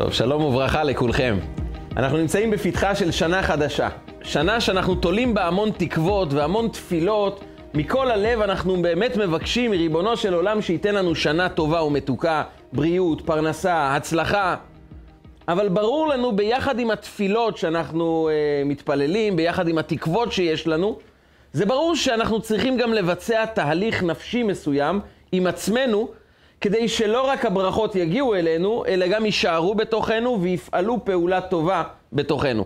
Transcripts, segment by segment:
טוב, שלום וברכה לכולכם. אנחנו נמצאים בפתחה של שנה חדשה. שנה שאנחנו תולים בה המון תקוות והמון תפילות. מכל הלב אנחנו באמת מבקשים מריבונו של עולם שייתן לנו שנה טובה ומתוקה, בריאות, פרנסה, הצלחה. אבל ברור לנו ביחד עם התפילות שאנחנו אה, מתפללים, ביחד עם התקוות שיש לנו, זה ברור שאנחנו צריכים גם לבצע תהליך נפשי מסוים עם עצמנו, כדי שלא רק הברכות יגיעו אלינו, אלא גם יישארו בתוכנו ויפעלו פעולה טובה בתוכנו.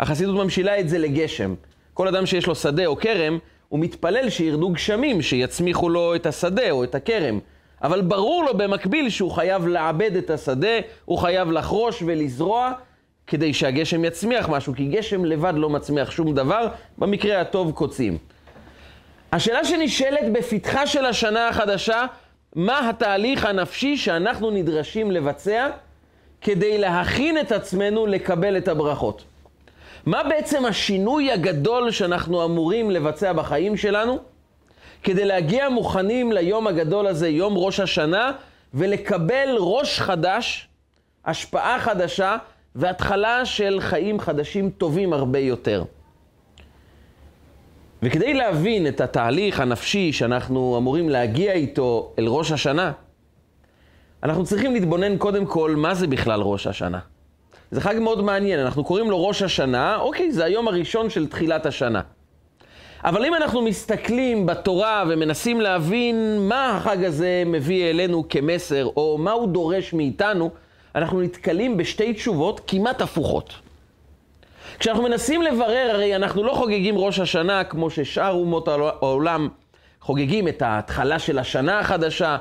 החסידות ממשילה את זה לגשם. כל אדם שיש לו שדה או כרם, הוא מתפלל שירדו גשמים, שיצמיחו לו את השדה או את הכרם. אבל ברור לו במקביל שהוא חייב לעבד את השדה, הוא חייב לחרוש ולזרוע, כדי שהגשם יצמיח משהו, כי גשם לבד לא מצמיח שום דבר, במקרה הטוב קוצים. השאלה שנשאלת בפתחה של השנה החדשה, מה התהליך הנפשי שאנחנו נדרשים לבצע כדי להכין את עצמנו לקבל את הברכות. מה בעצם השינוי הגדול שאנחנו אמורים לבצע בחיים שלנו כדי להגיע מוכנים ליום הגדול הזה, יום ראש השנה, ולקבל ראש חדש, השפעה חדשה והתחלה של חיים חדשים טובים הרבה יותר. וכדי להבין את התהליך הנפשי שאנחנו אמורים להגיע איתו אל ראש השנה, אנחנו צריכים להתבונן קודם כל מה זה בכלל ראש השנה. זה חג מאוד מעניין, אנחנו קוראים לו ראש השנה, אוקיי, זה היום הראשון של תחילת השנה. אבל אם אנחנו מסתכלים בתורה ומנסים להבין מה החג הזה מביא אלינו כמסר, או מה הוא דורש מאיתנו, אנחנו נתקלים בשתי תשובות כמעט הפוכות. כשאנחנו מנסים לברר, הרי אנחנו לא חוגגים ראש השנה כמו ששאר אומות העולם חוגגים את ההתחלה של השנה החדשה.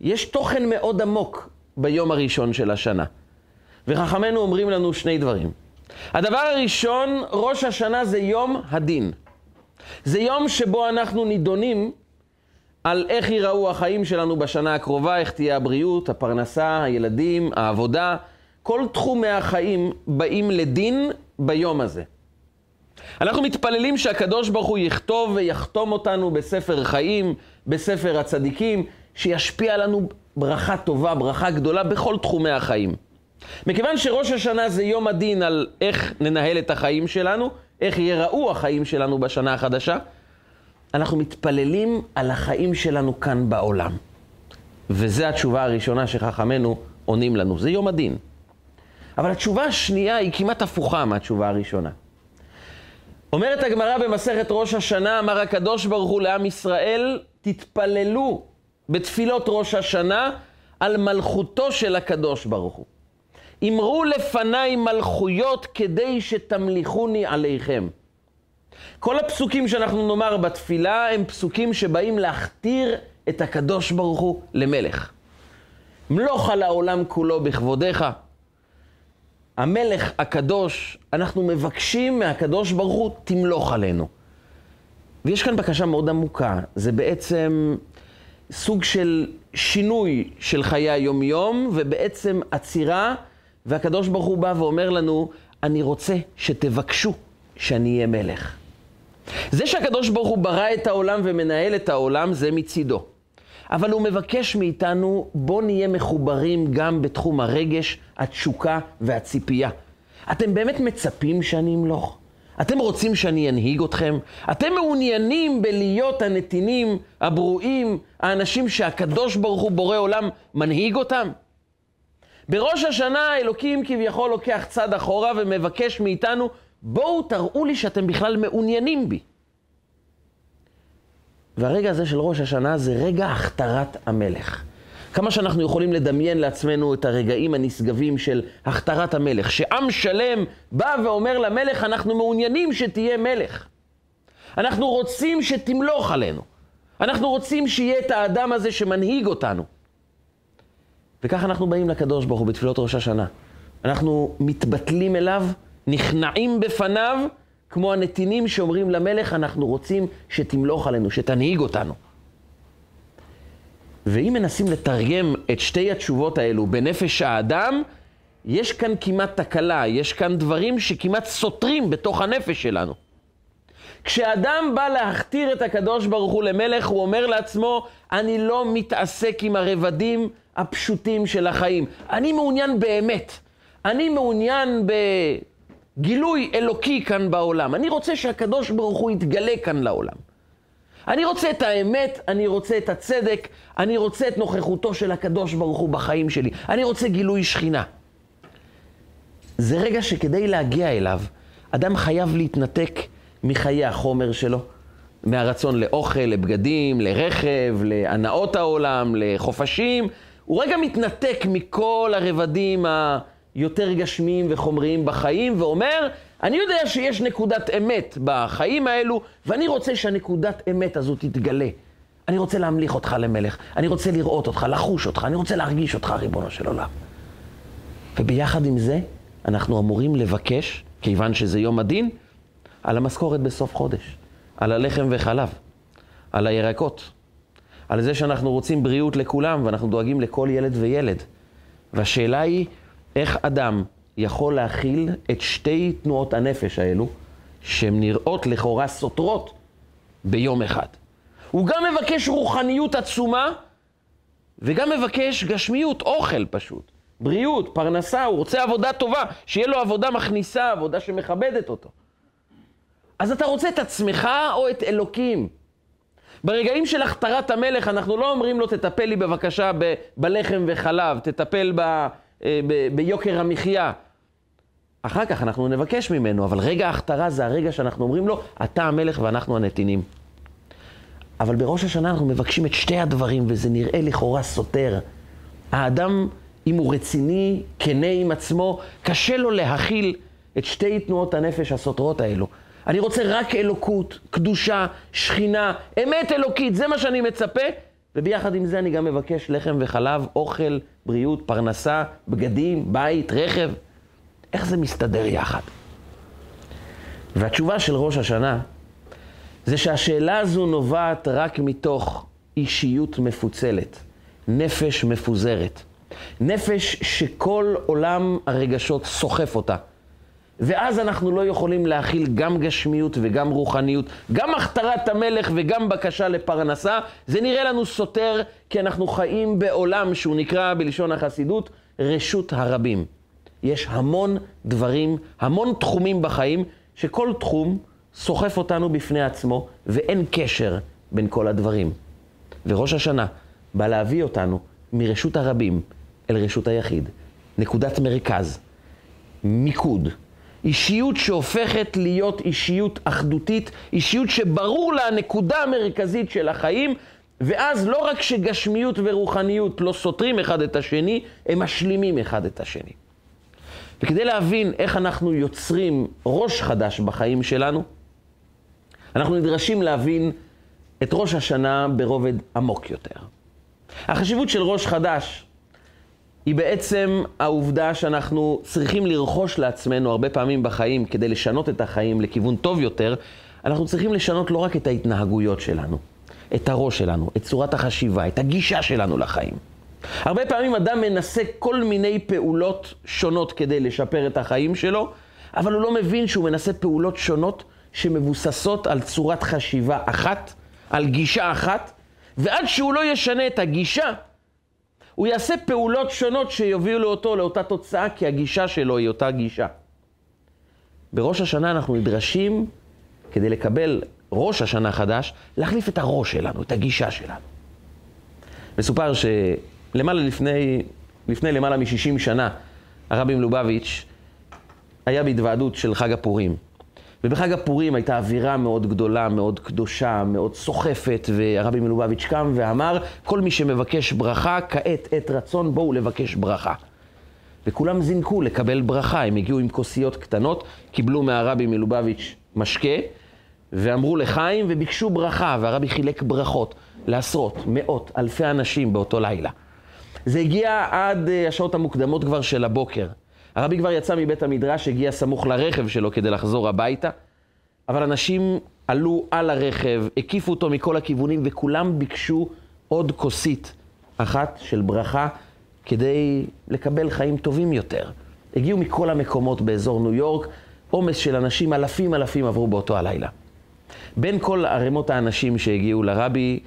יש תוכן מאוד עמוק ביום הראשון של השנה. וחכמינו אומרים לנו שני דברים. הדבר הראשון, ראש השנה זה יום הדין. זה יום שבו אנחנו נידונים על איך ייראו החיים שלנו בשנה הקרובה, איך תהיה הבריאות, הפרנסה, הילדים, העבודה. כל תחומי החיים באים לדין ביום הזה. אנחנו מתפללים שהקדוש ברוך הוא יכתוב ויחתום אותנו בספר חיים, בספר הצדיקים, שישפיע לנו ברכה טובה, ברכה גדולה בכל תחומי החיים. מכיוון שראש השנה זה יום הדין על איך ננהל את החיים שלנו, איך ייראו החיים שלנו בשנה החדשה, אנחנו מתפללים על החיים שלנו כאן בעולם. וזו התשובה הראשונה שחכמינו עונים לנו, זה יום הדין. אבל התשובה השנייה היא כמעט הפוכה מהתשובה הראשונה. אומרת הגמרא במסכת ראש השנה, אמר הקדוש ברוך הוא לעם ישראל, תתפללו בתפילות ראש השנה על מלכותו של הקדוש ברוך הוא. אמרו לפניי מלכויות כדי שתמליכוני עליכם. כל הפסוקים שאנחנו נאמר בתפילה הם פסוקים שבאים להכתיר את הקדוש ברוך הוא למלך. מלוך על העולם כולו בכבודיך. המלך הקדוש, אנחנו מבקשים מהקדוש ברוך הוא, תמלוך עלינו. ויש כאן בקשה מאוד עמוקה, זה בעצם סוג של שינוי של חיי היומיום, ובעצם עצירה, והקדוש ברוך הוא בא ואומר לנו, אני רוצה שתבקשו שאני אהיה מלך. זה שהקדוש ברוך הוא ברא את העולם ומנהל את העולם, זה מצידו. אבל הוא מבקש מאיתנו, בוא נהיה מחוברים גם בתחום הרגש, התשוקה והציפייה. אתם באמת מצפים שאני אמלוך? אתם רוצים שאני אנהיג אתכם? אתם מעוניינים בלהיות הנתינים, הברואים, האנשים שהקדוש ברוך הוא בורא עולם מנהיג אותם? בראש השנה אלוקים כביכול לוקח צד אחורה ומבקש מאיתנו, בואו תראו לי שאתם בכלל מעוניינים בי. והרגע הזה של ראש השנה זה רגע הכתרת המלך. כמה שאנחנו יכולים לדמיין לעצמנו את הרגעים הנשגבים של הכתרת המלך, שעם שלם בא ואומר למלך, אנחנו מעוניינים שתהיה מלך. אנחנו רוצים שתמלוך עלינו. אנחנו רוצים שיהיה את האדם הזה שמנהיג אותנו. וכך אנחנו באים לקדוש ברוך הוא בתפילות ראש השנה. אנחנו מתבטלים אליו, נכנעים בפניו, כמו הנתינים שאומרים למלך, אנחנו רוצים שתמלוך עלינו, שתנהיג אותנו. ואם מנסים לתרגם את שתי התשובות האלו בנפש האדם, יש כאן כמעט תקלה, יש כאן דברים שכמעט סותרים בתוך הנפש שלנו. כשאדם בא להכתיר את הקדוש ברוך הוא למלך, הוא אומר לעצמו, אני לא מתעסק עם הרבדים הפשוטים של החיים. אני מעוניין באמת אני מעוניין בגילוי אלוקי כאן בעולם. אני רוצה שהקדוש ברוך הוא יתגלה כאן לעולם. אני רוצה את האמת, אני רוצה את הצדק, אני רוצה את נוכחותו של הקדוש ברוך הוא בחיים שלי. אני רוצה גילוי שכינה. זה רגע שכדי להגיע אליו, אדם חייב להתנתק מחיי החומר שלו, מהרצון לאוכל, לבגדים, לרכב, להנאות העולם, לחופשים. הוא רגע מתנתק מכל הרבדים היותר גשמיים וחומריים בחיים, ואומר, אני יודע שיש נקודת אמת בחיים האלו, ואני רוצה שהנקודת אמת הזו תתגלה. אני רוצה להמליך אותך למלך, אני רוצה לראות אותך, לחוש אותך, אני רוצה להרגיש אותך, ריבונו של עולם. וביחד עם זה, אנחנו אמורים לבקש, כיוון שזה יום הדין, על המשכורת בסוף חודש, על הלחם וחלב, על הירקות, על זה שאנחנו רוצים בריאות לכולם ואנחנו דואגים לכל ילד וילד. והשאלה היא, איך אדם יכול להכיל את שתי תנועות הנפש האלו, שהן נראות לכאורה סותרות, ביום אחד. הוא גם מבקש רוחניות עצומה, וגם מבקש גשמיות, אוכל פשוט. בריאות, פרנסה, הוא רוצה עבודה טובה, שיהיה לו עבודה מכניסה, עבודה שמכבדת אותו. אז אתה רוצה את עצמך או את אלוקים? ברגעים של הכתרת המלך, אנחנו לא אומרים לו, תטפל לי בבקשה ב- בלחם וחלב, תטפל ב- ביוקר המחיה. אחר כך אנחנו נבקש ממנו, אבל רגע ההכתרה זה הרגע שאנחנו אומרים לו, אתה המלך ואנחנו הנתינים. אבל בראש השנה אנחנו מבקשים את שתי הדברים, וזה נראה לכאורה סותר. האדם, אם הוא רציני, כנה עם עצמו, קשה לו להכיל את שתי תנועות הנפש הסותרות האלו. אני רוצה רק אלוקות, קדושה, שכינה, אמת אלוקית, זה מה שאני מצפה, וביחד עם זה אני גם מבקש לחם וחלב, אוכל, בריאות, פרנסה, בגדים, בית, רכב. איך זה מסתדר יחד? והתשובה של ראש השנה זה שהשאלה הזו נובעת רק מתוך אישיות מפוצלת, נפש מפוזרת, נפש שכל עולם הרגשות סוחף אותה. ואז אנחנו לא יכולים להכיל גם גשמיות וגם רוחניות, גם הכתרת המלך וגם בקשה לפרנסה. זה נראה לנו סותר, כי אנחנו חיים בעולם שהוא נקרא בלשון החסידות רשות הרבים. יש המון דברים, המון תחומים בחיים, שכל תחום סוחף אותנו בפני עצמו, ואין קשר בין כל הדברים. וראש השנה בא להביא אותנו מרשות הרבים אל רשות היחיד. נקודת מרכז, מיקוד. אישיות שהופכת להיות אישיות אחדותית, אישיות שברור לה הנקודה המרכזית של החיים, ואז לא רק שגשמיות ורוחניות לא סותרים אחד את השני, הם משלימים אחד את השני. וכדי להבין איך אנחנו יוצרים ראש חדש בחיים שלנו, אנחנו נדרשים להבין את ראש השנה ברובד עמוק יותר. החשיבות של ראש חדש היא בעצם העובדה שאנחנו צריכים לרכוש לעצמנו הרבה פעמים בחיים כדי לשנות את החיים לכיוון טוב יותר, אנחנו צריכים לשנות לא רק את ההתנהגויות שלנו, את הראש שלנו, את צורת החשיבה, את הגישה שלנו לחיים. הרבה פעמים אדם מנסה כל מיני פעולות שונות כדי לשפר את החיים שלו, אבל הוא לא מבין שהוא מנסה פעולות שונות שמבוססות על צורת חשיבה אחת, על גישה אחת, ועד שהוא לא ישנה את הגישה, הוא יעשה פעולות שונות שיובילו אותו לאותה תוצאה, כי הגישה שלו היא אותה גישה. בראש השנה אנחנו נדרשים, כדי לקבל ראש השנה חדש, להחליף את הראש שלנו, את הגישה שלנו. מסופר שלמעלה לפני, לפני למעלה מ-60 שנה, הרבי מלובביץ' היה בהתוועדות של חג הפורים. ובחג הפורים הייתה אווירה מאוד גדולה, מאוד קדושה, מאוד סוחפת, והרבי מלובביץ' קם ואמר, כל מי שמבקש ברכה, כעת עת רצון, בואו לבקש ברכה. וכולם זינקו לקבל ברכה, הם הגיעו עם כוסיות קטנות, קיבלו מהרבי מלובביץ' משקה, ואמרו לחיים וביקשו ברכה, והרבי חילק ברכות לעשרות, מאות, אלפי אנשים באותו לילה. זה הגיע עד אה, השעות המוקדמות כבר של הבוקר. הרבי כבר יצא מבית המדרש, הגיע סמוך לרכב שלו כדי לחזור הביתה, אבל אנשים עלו על הרכב, הקיפו אותו מכל הכיוונים, וכולם ביקשו עוד כוסית אחת של ברכה כדי לקבל חיים טובים יותר. הגיעו מכל המקומות באזור ניו יורק, עומס של אנשים, אלפים אלפים עברו באותו הלילה. בין כל ערימות האנשים שהגיעו לרבי,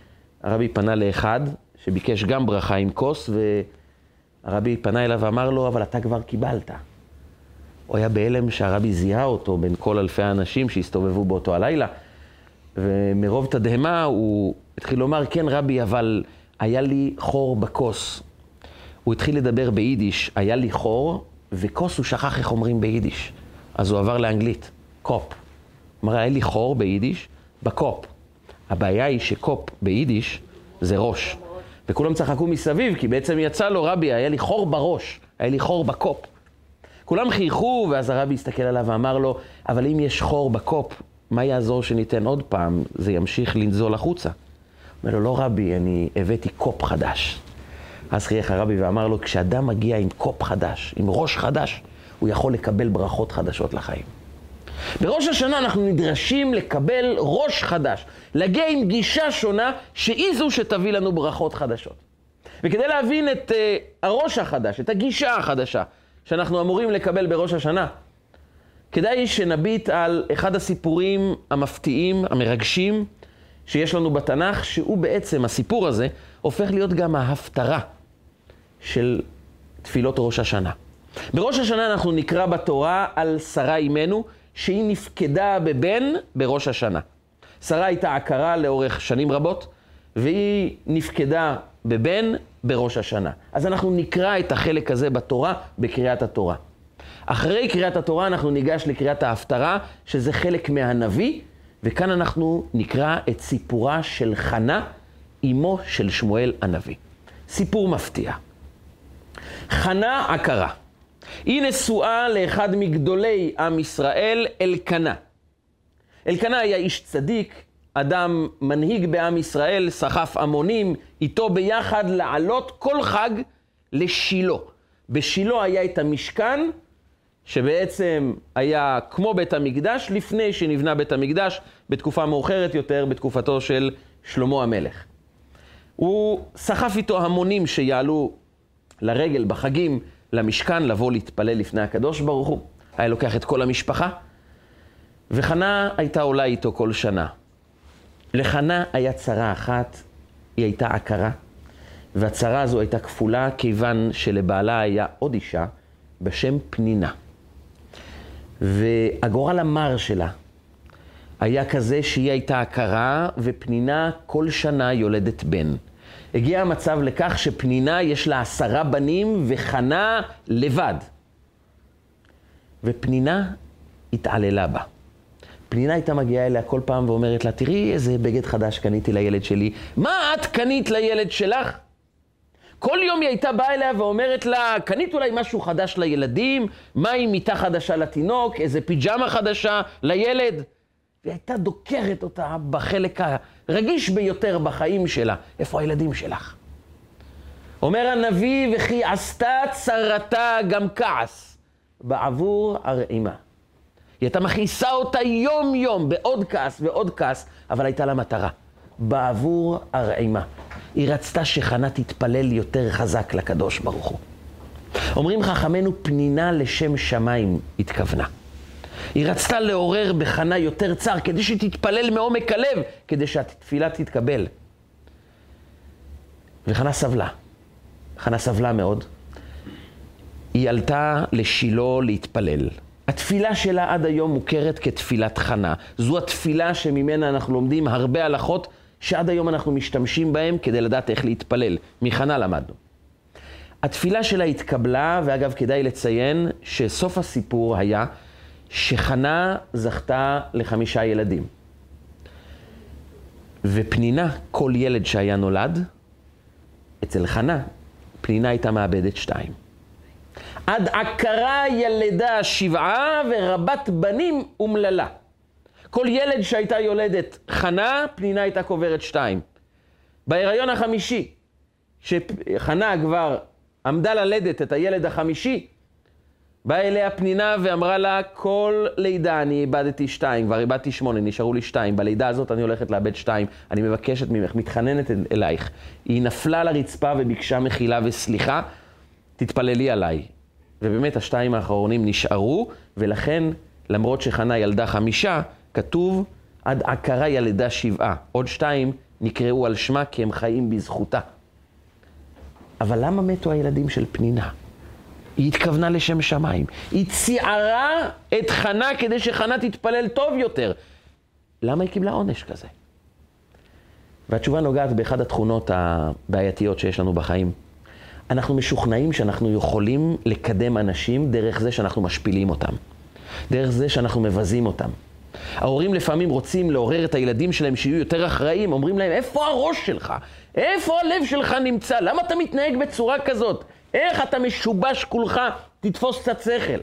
הרבי פנה לאחד שביקש גם ברכה עם כוס, ו... הרבי פנה אליו ואמר לו, אבל אתה כבר קיבלת. הוא היה בהלם שהרבי זיהה אותו בין כל אלפי האנשים שהסתובבו באותו הלילה, ומרוב תדהמה הוא התחיל לומר, כן רבי, אבל היה לי חור בכוס. הוא התחיל לדבר ביידיש, היה לי חור, וכוס הוא שכח איך אומרים ביידיש. אז הוא עבר לאנגלית, cup. כלומר, היה לי חור ביידיש, בקופ. הבעיה היא שקופ ביידיש זה ראש. וכולם צחקו מסביב, כי בעצם יצא לו, רבי, היה לי חור בראש, היה לי חור בקופ. כולם חייכו, ואז הרבי הסתכל עליו ואמר לו, אבל אם יש חור בקופ, מה יעזור שניתן עוד פעם? זה ימשיך לנזול החוצה. אומר לו, לא רבי, אני הבאתי קופ חדש. אז חייך הרבי ואמר לו, כשאדם מגיע עם קופ חדש, עם ראש חדש, הוא יכול לקבל ברכות חדשות לחיים. בראש השנה אנחנו נדרשים לקבל ראש חדש, להגיע עם גישה שונה, שהיא זו שתביא לנו ברכות חדשות. וכדי להבין את uh, הראש החדש, את הגישה החדשה, שאנחנו אמורים לקבל בראש השנה, כדאי שנביט על אחד הסיפורים המפתיעים, המרגשים, שיש לנו בתנ"ך, שהוא בעצם, הסיפור הזה, הופך להיות גם ההפטרה של תפילות ראש השנה. בראש השנה אנחנו נקרא בתורה על שרה אימנו, שהיא נפקדה בבן בראש השנה. שרה הייתה עקרה לאורך שנים רבות, והיא נפקדה בבן בראש השנה. אז אנחנו נקרא את החלק הזה בתורה, בקריאת התורה. אחרי קריאת התורה אנחנו ניגש לקריאת ההפטרה, שזה חלק מהנביא, וכאן אנחנו נקרא את סיפורה של חנה, אמו של שמואל הנביא. סיפור מפתיע. חנה עקרה. היא נשואה לאחד מגדולי עם ישראל, אלקנה. אלקנה היה איש צדיק, אדם מנהיג בעם ישראל, סחף המונים, איתו ביחד לעלות כל חג לשילה. בשילה היה את המשכן, שבעצם היה כמו בית המקדש, לפני שנבנה בית המקדש, בתקופה מאוחרת יותר, בתקופתו של שלמה המלך. הוא סחף איתו המונים שיעלו לרגל בחגים למשכן, לבוא להתפלל לפני הקדוש ברוך הוא. היה לוקח את כל המשפחה, וחנה הייתה עולה איתו כל שנה. לחנה היה צרה אחת, היא הייתה עקרה, והצרה הזו הייתה כפולה כיוון שלבעלה היה עוד אישה בשם פנינה. והגורל המר שלה היה כזה שהיא הייתה עקרה, ופנינה כל שנה יולדת בן. הגיע המצב לכך שפנינה יש לה עשרה בנים וחנה לבד. ופנינה התעללה בה. פנינה הייתה מגיעה אליה כל פעם ואומרת לה, תראי איזה בגד חדש קניתי לילד שלי. מה את קנית לילד שלך? כל יום היא הייתה באה אליה ואומרת לה, קנית אולי משהו חדש לילדים? מה עם מיטה חדשה לתינוק? איזה פיג'מה חדשה לילד? והיא הייתה דוקרת אותה בחלק הרגיש ביותר בחיים שלה. איפה הילדים שלך? אומר הנביא, וכי עשתה צרתה גם כעס בעבור הרעימה. היא הייתה מכעיסה אותה יום-יום בעוד כעס ועוד כעס, אבל הייתה לה מטרה, בעבור הרעימה. היא רצתה שחנה תתפלל יותר חזק לקדוש ברוך הוא. אומרים חכמינו, פנינה לשם שמיים התכוונה. היא רצתה לעורר בחנה יותר צר, כדי שתתפלל מעומק הלב, כדי שהתפילה תתקבל. וחנה סבלה. חנה סבלה מאוד. היא עלתה לשילה להתפלל. התפילה שלה עד היום מוכרת כתפילת חנה. זו התפילה שממנה אנחנו לומדים הרבה הלכות שעד היום אנחנו משתמשים בהן כדי לדעת איך להתפלל. מחנה למדנו. התפילה שלה התקבלה, ואגב, כדאי לציין שסוף הסיפור היה שחנה זכתה לחמישה ילדים. ופנינה, כל ילד שהיה נולד, אצל חנה, פנינה הייתה מאבדת שתיים. עד עקרה ילדה שבעה ורבת בנים אומללה. כל ילד שהייתה יולדת חנה, פנינה הייתה קוברת שתיים. בהיריון החמישי, שחנה כבר עמדה ללדת את הילד החמישי, באה אליה פנינה ואמרה לה, כל לידה אני איבדתי שתיים, כבר איבדתי שמונה, נשארו לי שתיים, בלידה הזאת אני הולכת לאבד שתיים, אני מבקשת ממך, מתחננת אלייך. היא נפלה לרצפה וביקשה מחילה וסליחה, תתפללי עליי. ובאמת השתיים האחרונים נשארו, ולכן, למרות שחנה ילדה חמישה, כתוב עד עקרה ילדה שבעה. עוד שתיים נקראו על שמה כי הם חיים בזכותה. אבל למה מתו הילדים של פנינה? היא התכוונה לשם שמיים. היא ציערה את חנה כדי שחנה תתפלל טוב יותר. למה היא קיבלה עונש כזה? והתשובה נוגעת באחד התכונות הבעייתיות שיש לנו בחיים. אנחנו משוכנעים שאנחנו יכולים לקדם אנשים דרך זה שאנחנו משפילים אותם. דרך זה שאנחנו מבזים אותם. ההורים לפעמים רוצים לעורר את הילדים שלהם שיהיו יותר אחראים, אומרים להם, איפה הראש שלך? איפה הלב שלך נמצא? למה אתה מתנהג בצורה כזאת? איך אתה משובש כולך? תתפוס קצת שכל.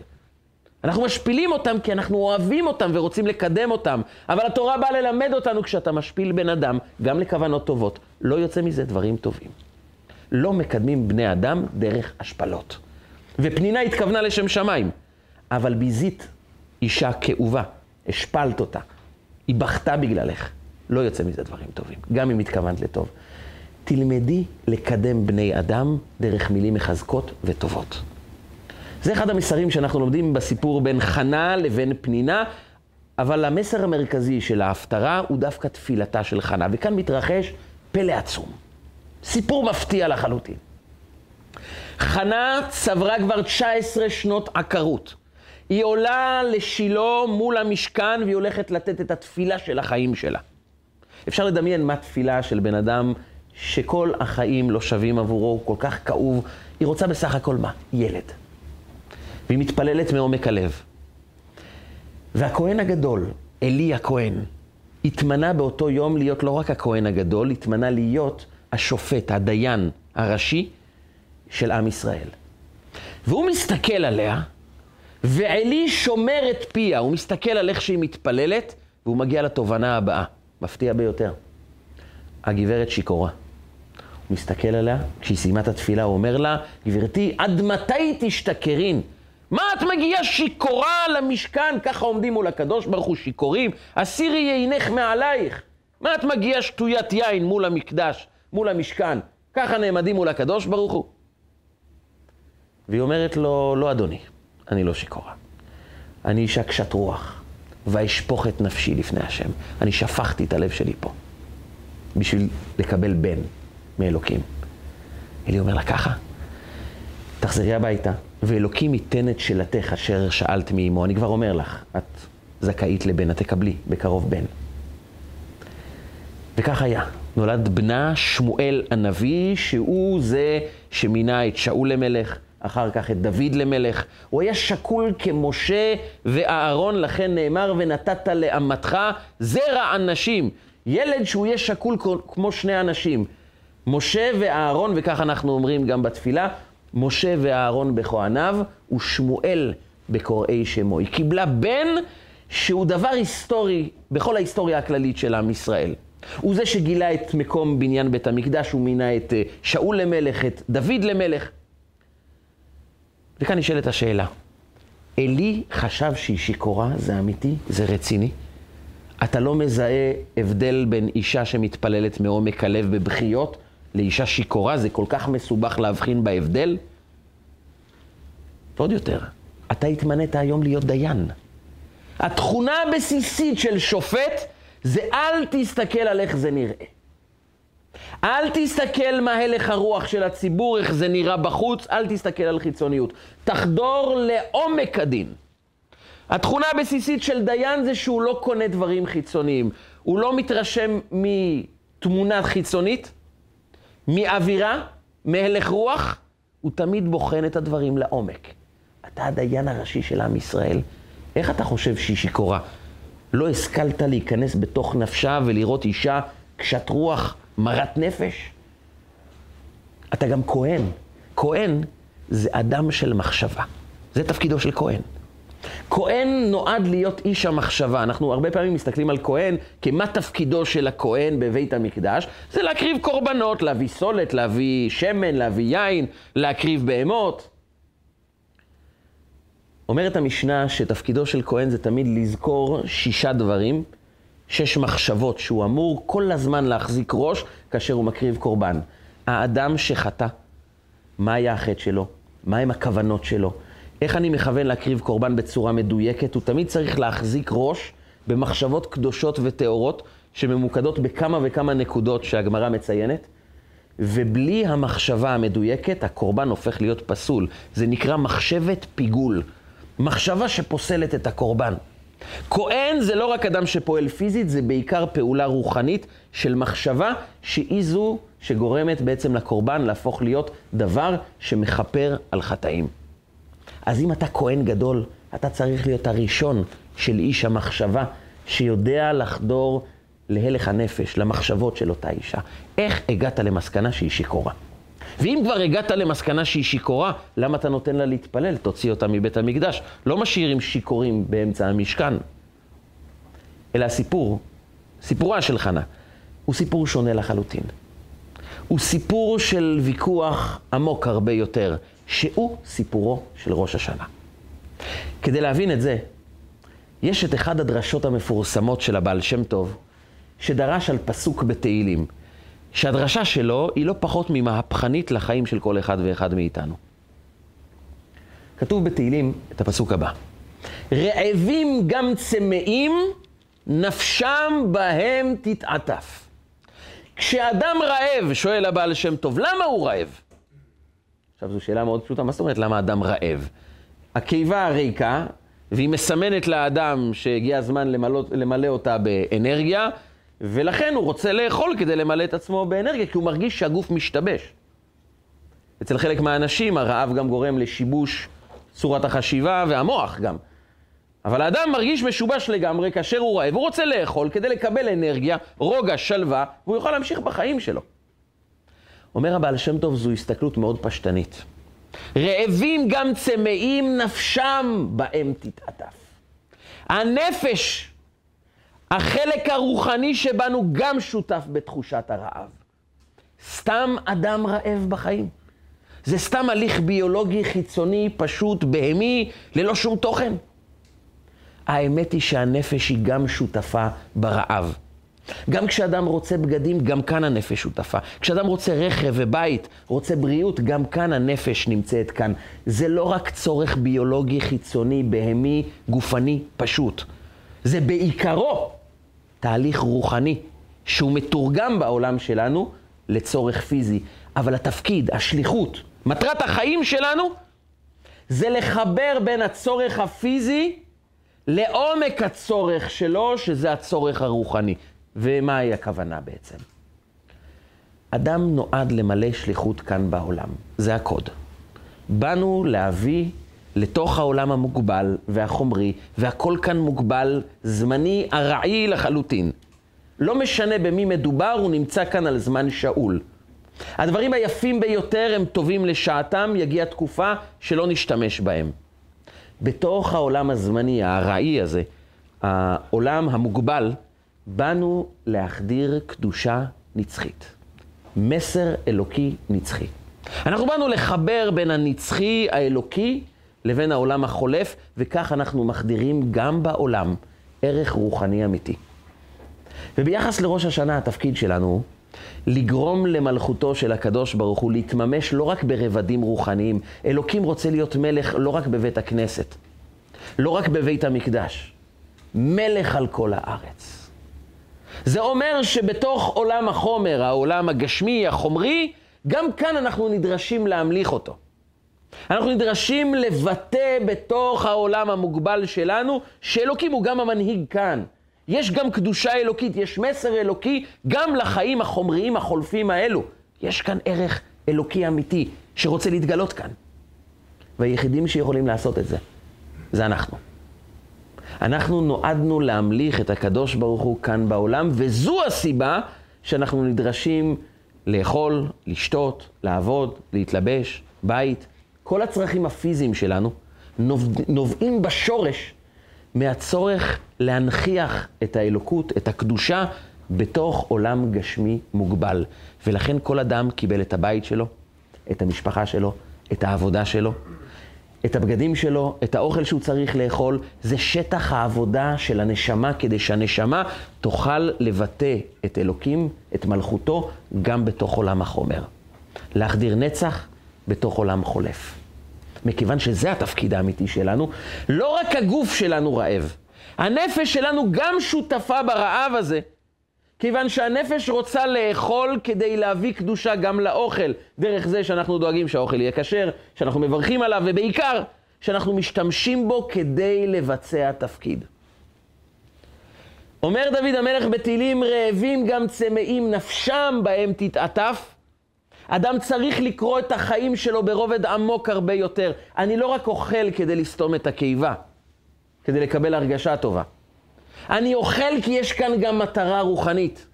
אנחנו משפילים אותם כי אנחנו אוהבים אותם ורוצים לקדם אותם. אבל התורה באה ללמד אותנו כשאתה משפיל בן אדם, גם לכוונות טובות, לא יוצא מזה דברים טובים. לא מקדמים בני אדם דרך השפלות. ופנינה התכוונה לשם שמיים, אבל ביזית אישה כאובה, השפלת אותה, היא בכתה בגללך. לא יוצא מזה דברים טובים, גם אם התכוונת לטוב. תלמדי לקדם בני אדם דרך מילים מחזקות וטובות. זה אחד המסרים שאנחנו לומדים בסיפור בין חנה לבין פנינה, אבל המסר המרכזי של ההפטרה הוא דווקא תפילתה של חנה, וכאן מתרחש פלא עצום. סיפור מפתיע לחלוטין. חנה צברה כבר 19 שנות עקרות. היא עולה לשילה מול המשכן והיא הולכת לתת את התפילה של החיים שלה. אפשר לדמיין מה תפילה של בן אדם שכל החיים לא שווים עבורו, הוא כל כך כאוב. היא רוצה בסך הכל מה? ילד. והיא מתפללת מעומק הלב. והכהן הגדול, עלי הכהן, התמנה באותו יום להיות לא רק הכהן הגדול, התמנה להיות השופט, הדיין הראשי של עם ישראל. והוא מסתכל עליה, ועלי שומר את פיה, הוא מסתכל על איך שהיא מתפללת, והוא מגיע לתובנה הבאה, מפתיע ביותר. הגברת שיכורה. מסתכל עליה, כשהיא סיימה את התפילה, הוא אומר לה, גברתי, עד מתי תשתכרין? מה את מגיעה שיכורה למשכן? ככה עומדים מול הקדוש ברוך הוא שיכורים, הסירי יינך מעלייך. מה את מגיעה שטוית יין מול המקדש, מול המשכן? ככה נעמדים מול הקדוש ברוך הוא. והיא אומרת לו, לא אדוני, אני לא שיכורה. אני אישה קשת רוח, ואשפוך את נפשי לפני השם. אני שפכתי את הלב שלי פה, בשביל לקבל בן מאלוקים. אלי אומר לה, ככה? תחזרי הביתה, ואלוקים ייתן את שאלתך אשר שאלת מאמו. אני כבר אומר לך, את זכאית לבן, את תקבלי בקרוב בן. וכך היה. נולד בנה שמואל הנביא, שהוא זה שמינה את שאול למלך, אחר כך את דוד למלך. הוא היה שקול כמשה ואהרון, לכן נאמר, ונתת לאמתך זרע אנשים. ילד שהוא יהיה שקול כמו שני אנשים. משה ואהרון, וכך אנחנו אומרים גם בתפילה, משה ואהרון בכהניו, ושמואל בקוראי שמו. היא קיבלה בן שהוא דבר היסטורי בכל ההיסטוריה הכללית של עם ישראל. הוא זה שגילה את מקום בניין בית המקדש, הוא מינה את אה, שאול למלך, את דוד למלך. וכאן נשאלת השאלה, עלי חשב שהיא שיכורה, זה אמיתי? זה רציני? אתה לא מזהה הבדל בין אישה שמתפללת מעומק הלב בבכיות לאישה שיכורה? זה כל כך מסובך להבחין בהבדל? ועוד יותר, אתה התמנית היום להיות דיין. התכונה הבסיסית של שופט זה אל תסתכל על איך זה נראה. אל תסתכל מה הלך הרוח של הציבור, איך זה נראה בחוץ, אל תסתכל על חיצוניות. תחדור לעומק הדין. התכונה הבסיסית של דיין זה שהוא לא קונה דברים חיצוניים. הוא לא מתרשם מתמונה חיצונית, מאווירה, מהלך רוח, הוא תמיד בוחן את הדברים לעומק. אתה הדיין הראשי של עם ישראל, איך אתה חושב שהיא שיכורה? לא השכלת להיכנס בתוך נפשה ולראות אישה קשת רוח, מרת נפש? אתה גם כהן. כהן זה אדם של מחשבה. זה תפקידו של כהן. כהן נועד להיות איש המחשבה. אנחנו הרבה פעמים מסתכלים על כהן כמה תפקידו של הכהן בבית המקדש. זה להקריב קורבנות, להביא סולת, להביא שמן, להביא יין, להקריב בהמות. אומרת המשנה שתפקידו של כהן זה תמיד לזכור שישה דברים, שש מחשבות שהוא אמור כל הזמן להחזיק ראש כאשר הוא מקריב קורבן. האדם שחטא, מה היה החטא שלו? מהם הכוונות שלו? איך אני מכוון להקריב קורבן בצורה מדויקת? הוא תמיד צריך להחזיק ראש במחשבות קדושות וטהורות שממוקדות בכמה וכמה נקודות שהגמרא מציינת. ובלי המחשבה המדויקת, הקורבן הופך להיות פסול. זה נקרא מחשבת פיגול. מחשבה שפוסלת את הקורבן. כהן זה לא רק אדם שפועל פיזית, זה בעיקר פעולה רוחנית של מחשבה שהיא זו שגורמת בעצם לקורבן להפוך להיות דבר שמכפר על חטאים. אז אם אתה כהן גדול, אתה צריך להיות הראשון של איש המחשבה, שיודע לחדור להלך הנפש, למחשבות של אותה אישה. איך הגעת למסקנה שהיא שיכורה? ואם כבר הגעת למסקנה שהיא שיכורה, למה אתה נותן לה להתפלל? תוציא אותה מבית המקדש. לא משאירים שיכורים באמצע המשכן. אלא הסיפור, סיפורה של חנה, הוא סיפור שונה לחלוטין. הוא סיפור של ויכוח עמוק הרבה יותר, שהוא סיפורו של ראש השנה. כדי להבין את זה, יש את אחד הדרשות המפורסמות של הבעל שם טוב, שדרש על פסוק בתהילים, שהדרשה שלו היא לא פחות ממהפכנית לחיים של כל אחד ואחד מאיתנו. כתוב בתהילים את הפסוק הבא: רעבים גם צמאים, נפשם בהם תתעטף. כשאדם רעב, שואל הבעל שם טוב, למה הוא רעב? עכשיו זו שאלה מאוד פשוטה, מה זאת אומרת למה אדם רעב? הקיבה ריקה, והיא מסמנת לאדם שהגיע הזמן למלא, למלא אותה באנרגיה, ולכן הוא רוצה לאכול כדי למלא את עצמו באנרגיה, כי הוא מרגיש שהגוף משתבש. אצל חלק מהאנשים הרעב גם גורם לשיבוש צורת החשיבה והמוח גם. אבל האדם מרגיש משובש לגמרי כאשר הוא רעב, הוא רוצה לאכול כדי לקבל אנרגיה, רוגע, שלווה, והוא יוכל להמשיך בחיים שלו. אומר הבעל שם טוב, זו הסתכלות מאוד פשטנית. רעבים גם צמאים נפשם בהם תתעטף. הנפש, החלק הרוחני שבנו גם שותף בתחושת הרעב. סתם אדם רעב בחיים. זה סתם הליך ביולוגי חיצוני, פשוט, בהמי, ללא שום תוכן. האמת היא שהנפש היא גם שותפה ברעב. גם כשאדם רוצה בגדים, גם כאן הנפש שותפה. כשאדם רוצה רכב ובית, רוצה בריאות, גם כאן הנפש נמצאת כאן. זה לא רק צורך ביולוגי, חיצוני, בהמי, גופני, פשוט. זה בעיקרו תהליך רוחני, שהוא מתורגם בעולם שלנו לצורך פיזי. אבל התפקיד, השליחות, מטרת החיים שלנו, זה לחבר בין הצורך הפיזי לעומק הצורך שלו, שזה הצורך הרוחני. ומהי הכוונה בעצם? אדם נועד למלא שליחות כאן בעולם, זה הקוד. באנו להביא לתוך העולם המוגבל והחומרי, והכל כאן מוגבל, זמני, ארעי לחלוטין. לא משנה במי מדובר, הוא נמצא כאן על זמן שאול. הדברים היפים ביותר הם טובים לשעתם, יגיע תקופה שלא נשתמש בהם. בתוך העולם הזמני, הארעי הזה, העולם המוגבל, באנו להחדיר קדושה נצחית. מסר אלוקי נצחי. אנחנו באנו לחבר בין הנצחי האלוקי לבין העולם החולף, וכך אנחנו מחדירים גם בעולם ערך רוחני אמיתי. וביחס לראש השנה, התפקיד שלנו הוא לגרום למלכותו של הקדוש ברוך הוא להתממש לא רק ברבדים רוחניים. אלוקים רוצה להיות מלך לא רק בבית הכנסת, לא רק בבית המקדש, מלך על כל הארץ. זה אומר שבתוך עולם החומר, העולם הגשמי, החומרי, גם כאן אנחנו נדרשים להמליך אותו. אנחנו נדרשים לבטא בתוך העולם המוגבל שלנו, שאלוקים הוא גם המנהיג כאן. יש גם קדושה אלוקית, יש מסר אלוקי גם לחיים החומריים החולפים האלו. יש כאן ערך אלוקי אמיתי שרוצה להתגלות כאן. והיחידים שיכולים לעשות את זה, זה אנחנו. אנחנו נועדנו להמליך את הקדוש ברוך הוא כאן בעולם, וזו הסיבה שאנחנו נדרשים לאכול, לשתות, לעבוד, להתלבש, בית. כל הצרכים הפיזיים שלנו נובעים בשורש מהצורך להנכיח את האלוקות, את הקדושה, בתוך עולם גשמי מוגבל. ולכן כל אדם קיבל את הבית שלו, את המשפחה שלו, את העבודה שלו, את הבגדים שלו, את האוכל שהוא צריך לאכול. זה שטח העבודה של הנשמה, כדי שהנשמה תוכל לבטא את אלוקים, את מלכותו, גם בתוך עולם החומר. להחדיר נצח בתוך עולם חולף. מכיוון שזה התפקיד האמיתי שלנו, לא רק הגוף שלנו רעב, הנפש שלנו גם שותפה ברעב הזה, כיוון שהנפש רוצה לאכול כדי להביא קדושה גם לאוכל, דרך זה שאנחנו דואגים שהאוכל יהיה כשר, שאנחנו מברכים עליו, ובעיקר, שאנחנו משתמשים בו כדי לבצע תפקיד. אומר דוד המלך בתהילים, רעבים גם צמאים נפשם בהם תתעטף. אדם צריך לקרוא את החיים שלו ברובד עמוק הרבה יותר. אני לא רק אוכל כדי לסתום את הקיבה, כדי לקבל הרגשה טובה. אני אוכל כי יש כאן גם מטרה רוחנית.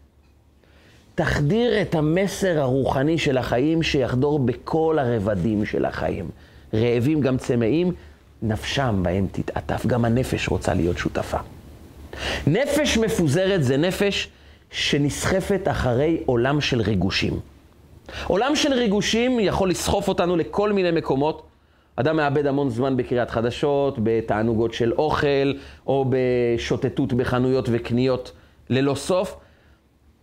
תחדיר את המסר הרוחני של החיים שיחדור בכל הרבדים של החיים. רעבים גם צמאים, נפשם בהם תתעטף. גם הנפש רוצה להיות שותפה. נפש מפוזרת זה נפש שנסחפת אחרי עולם של ריגושים. עולם של ריגושים יכול לסחוף אותנו לכל מיני מקומות. אדם מאבד המון זמן בקריאת חדשות, בתענוגות של אוכל, או בשוטטות בחנויות וקניות ללא סוף,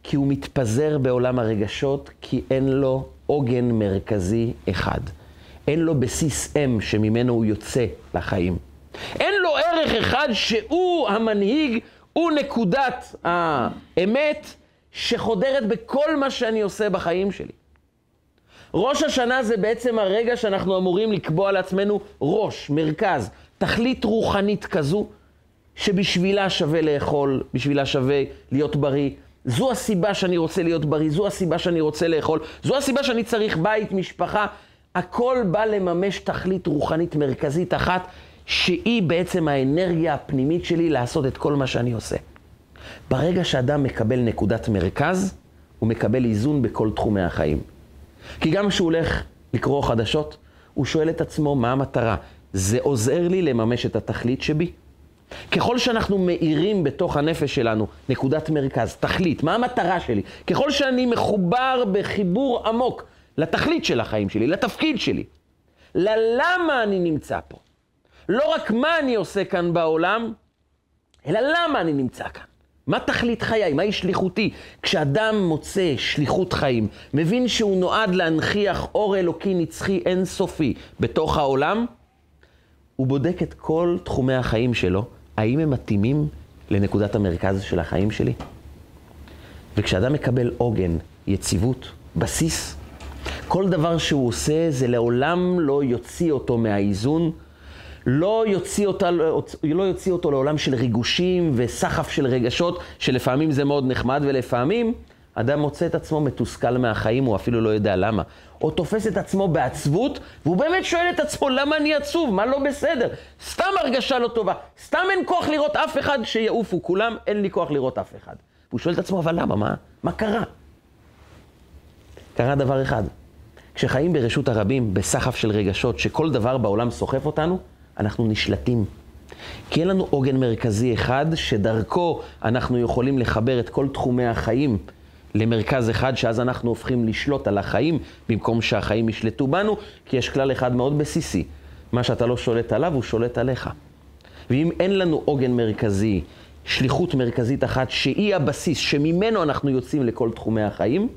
כי הוא מתפזר בעולם הרגשות, כי אין לו עוגן מרכזי אחד. אין לו בסיס אם שממנו הוא יוצא לחיים. אין לו ערך אחד שהוא המנהיג, הוא נקודת האמת שחודרת בכל מה שאני עושה בחיים שלי. ראש השנה זה בעצם הרגע שאנחנו אמורים לקבוע לעצמנו ראש, מרכז, תכלית רוחנית כזו, שבשבילה שווה לאכול, בשבילה שווה להיות בריא. זו הסיבה שאני רוצה להיות בריא, זו הסיבה שאני רוצה לאכול, זו הסיבה שאני צריך בית, משפחה. הכל בא לממש תכלית רוחנית מרכזית אחת, שהיא בעצם האנרגיה הפנימית שלי לעשות את כל מה שאני עושה. ברגע שאדם מקבל נקודת מרכז, הוא מקבל איזון בכל תחומי החיים. כי גם כשהוא הולך לקרוא חדשות, הוא שואל את עצמו מה המטרה. זה עוזר לי לממש את התכלית שבי? ככל שאנחנו מאירים בתוך הנפש שלנו נקודת מרכז, תכלית, מה המטרה שלי? ככל שאני מחובר בחיבור עמוק לתכלית של החיים שלי, לתפקיד שלי, ללמה אני נמצא פה. לא רק מה אני עושה כאן בעולם, אלא למה אני נמצא כאן. מה תכלית חיי? מהי שליחותי? כשאדם מוצא שליחות חיים, מבין שהוא נועד להנכיח אור אלוקי נצחי אינסופי בתוך העולם, הוא בודק את כל תחומי החיים שלו, האם הם מתאימים לנקודת המרכז של החיים שלי? וכשאדם מקבל עוגן, יציבות, בסיס, כל דבר שהוא עושה זה לעולם לא יוציא אותו מהאיזון, לא יוציא, אותה, לא יוציא אותו לעולם של ריגושים וסחף של רגשות, שלפעמים זה מאוד נחמד ולפעמים אדם מוצא את עצמו מתוסכל מהחיים, הוא אפילו לא יודע למה. או תופס את עצמו בעצבות, והוא באמת שואל את עצמו, למה אני עצוב? מה לא בסדר? סתם הרגשה לא טובה. סתם אין כוח לראות אף אחד שיעופו כולם, אין לי כוח לראות אף אחד. והוא שואל את עצמו, אבל למה? מה, מה קרה? קרה דבר אחד. כשחיים ברשות הרבים, בסחף של רגשות, שכל דבר בעולם סוחף אותנו, אנחנו נשלטים. כי אין לנו עוגן מרכזי אחד, שדרכו אנחנו יכולים לחבר את כל תחומי החיים למרכז אחד, שאז אנחנו הופכים לשלוט על החיים, במקום שהחיים ישלטו בנו, כי יש כלל אחד מאוד בסיסי. מה שאתה לא שולט עליו, הוא שולט עליך. ואם אין לנו עוגן מרכזי, שליחות מרכזית אחת, שהיא הבסיס, שממנו אנחנו יוצאים לכל תחומי החיים,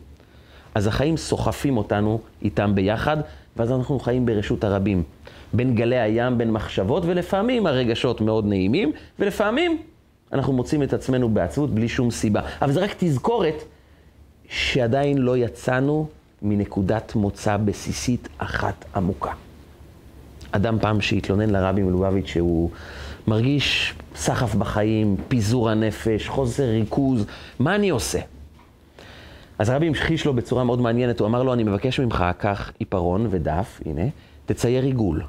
אז החיים סוחפים אותנו איתם ביחד, ואז אנחנו חיים ברשות הרבים. בין גלי הים, בין מחשבות, ולפעמים הרגשות מאוד נעימים, ולפעמים אנחנו מוצאים את עצמנו בעצבות בלי שום סיבה. אבל זה רק תזכורת שעדיין לא יצאנו מנקודת מוצא בסיסית אחת עמוקה. אדם פעם שהתלונן לרבי מלובביץ' שהוא מרגיש סחף בחיים, פיזור הנפש, חוסר ריכוז, מה אני עושה? אז הרבי המחיש לו בצורה מאוד מעניינת, הוא אמר לו, אני מבקש ממך, קח עיפרון ודף, הנה, תצייר עיגול.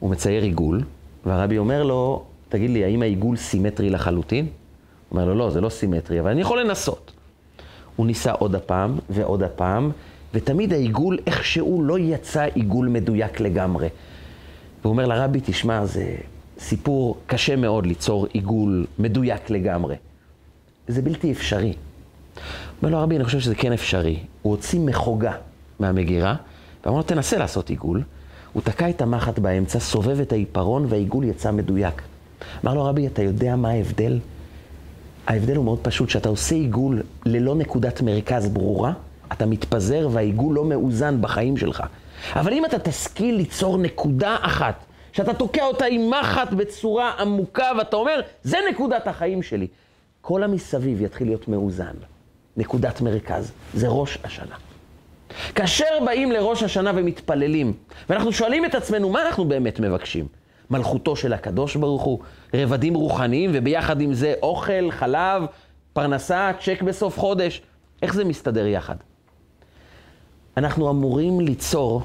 הוא מצייר עיגול, והרבי אומר לו, תגיד לי, האם העיגול סימטרי לחלוטין? הוא אומר לו, לא, זה לא סימטרי, אבל אני יכול לנסות. הוא ניסה עוד הפעם ועוד הפעם, ותמיד העיגול איכשהו לא יצא עיגול מדויק לגמרי. והוא אומר לרבי, תשמע, זה סיפור קשה מאוד ליצור עיגול מדויק לגמרי. זה בלתי אפשרי. אומר לו הרבי, אני חושב שזה כן אפשרי. הוא הוציא מחוגה מהמגירה, ואמר לו, תנסה לעשות עיגול. הוא תקע את המחט באמצע, סובב את העיפרון, והעיגול יצא מדויק. אמר לו, רבי, אתה יודע מה ההבדל? ההבדל הוא מאוד פשוט, כשאתה עושה עיגול ללא נקודת מרכז ברורה, אתה מתפזר והעיגול לא מאוזן בחיים שלך. אבל אם אתה תשכיל ליצור נקודה אחת, שאתה תוקע אותה עם מחט בצורה עמוקה, ואתה אומר, זה נקודת החיים שלי, כל המסביב יתחיל להיות מאוזן. נקודת מרכז, זה ראש השנה. כאשר באים לראש השנה ומתפללים, ואנחנו שואלים את עצמנו, מה אנחנו באמת מבקשים? מלכותו של הקדוש ברוך הוא, רבדים רוחניים, וביחד עם זה אוכל, חלב, פרנסה, צ'ק בסוף חודש. איך זה מסתדר יחד? אנחנו אמורים ליצור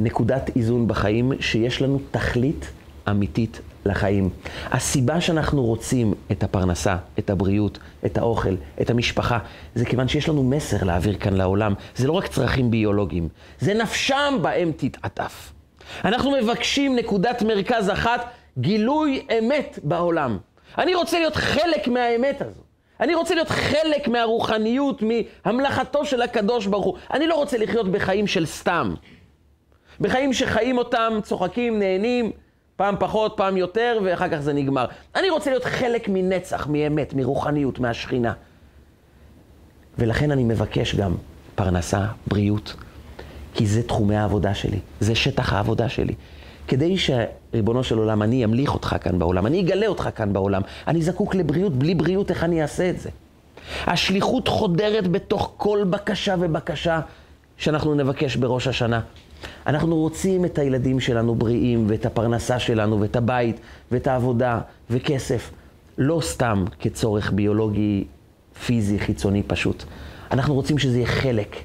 נקודת איזון בחיים שיש לנו תכלית אמיתית לחיים. הסיבה שאנחנו רוצים את הפרנסה, את הבריאות, את האוכל, את המשפחה, זה כיוון שיש לנו מסר להעביר כאן לעולם. זה לא רק צרכים ביולוגיים, זה נפשם בהם תתעטף. אנחנו מבקשים נקודת מרכז אחת, גילוי אמת בעולם. אני רוצה להיות חלק מהאמת הזו. אני רוצה להיות חלק מהרוחניות, מהמלאכתו של הקדוש ברוך הוא. אני לא רוצה לחיות בחיים של סתם. בחיים שחיים אותם, צוחקים, נהנים, פעם פחות, פעם יותר, ואחר כך זה נגמר. אני רוצה להיות חלק מנצח, מאמת, מרוחניות, מהשכינה. ולכן אני מבקש גם פרנסה, בריאות, כי זה תחומי העבודה שלי, זה שטח העבודה שלי. כדי שריבונו של עולם, אני אמליך אותך כאן בעולם, אני אגלה אותך כאן בעולם, אני זקוק לבריאות, בלי בריאות איך אני אעשה את זה? השליחות חודרת בתוך כל בקשה ובקשה שאנחנו נבקש בראש השנה. אנחנו רוצים את הילדים שלנו בריאים, ואת הפרנסה שלנו, ואת הבית, ואת העבודה, וכסף. לא סתם כצורך ביולוגי, פיזי, חיצוני פשוט. אנחנו רוצים שזה יהיה חלק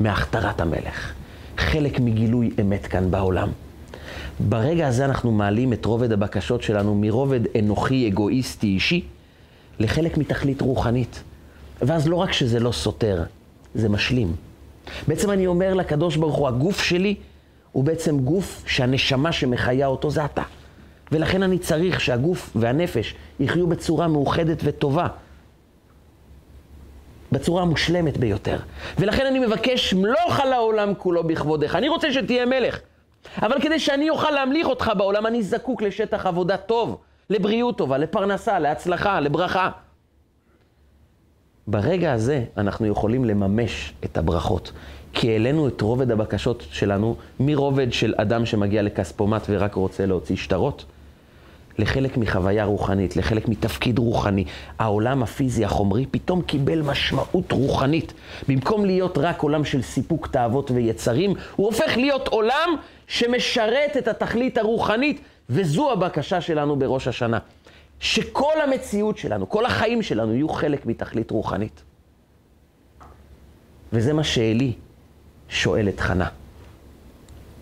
מהכתרת המלך, חלק מגילוי אמת כאן בעולם. ברגע הזה אנחנו מעלים את רובד הבקשות שלנו מרובד אנוכי, אגואיסטי, אישי, לחלק מתכלית רוחנית. ואז לא רק שזה לא סותר, זה משלים. בעצם אני אומר לקדוש ברוך הוא, הגוף שלי הוא בעצם גוף שהנשמה שמחיה אותו זה אתה. ולכן אני צריך שהגוף והנפש יחיו בצורה מאוחדת וטובה. בצורה המושלמת ביותר. ולכן אני מבקש, מלוך על העולם כולו בכבודך. אני רוצה שתהיה מלך. אבל כדי שאני אוכל להמליך אותך בעולם, אני זקוק לשטח עבודה טוב, לבריאות טובה, לפרנסה, להצלחה, לברכה. ברגע הזה אנחנו יכולים לממש את הברכות. כי העלינו את רובד הבקשות שלנו מרובד של אדם שמגיע לכספומט ורק רוצה להוציא שטרות, לחלק מחוויה רוחנית, לחלק מתפקיד רוחני. העולם הפיזי החומרי פתאום קיבל משמעות רוחנית. במקום להיות רק עולם של סיפוק תאוות ויצרים, הוא הופך להיות עולם שמשרת את התכלית הרוחנית, וזו הבקשה שלנו בראש השנה. שכל המציאות שלנו, כל החיים שלנו יהיו חלק מתכלית רוחנית. וזה מה שאלי שואל את חנה.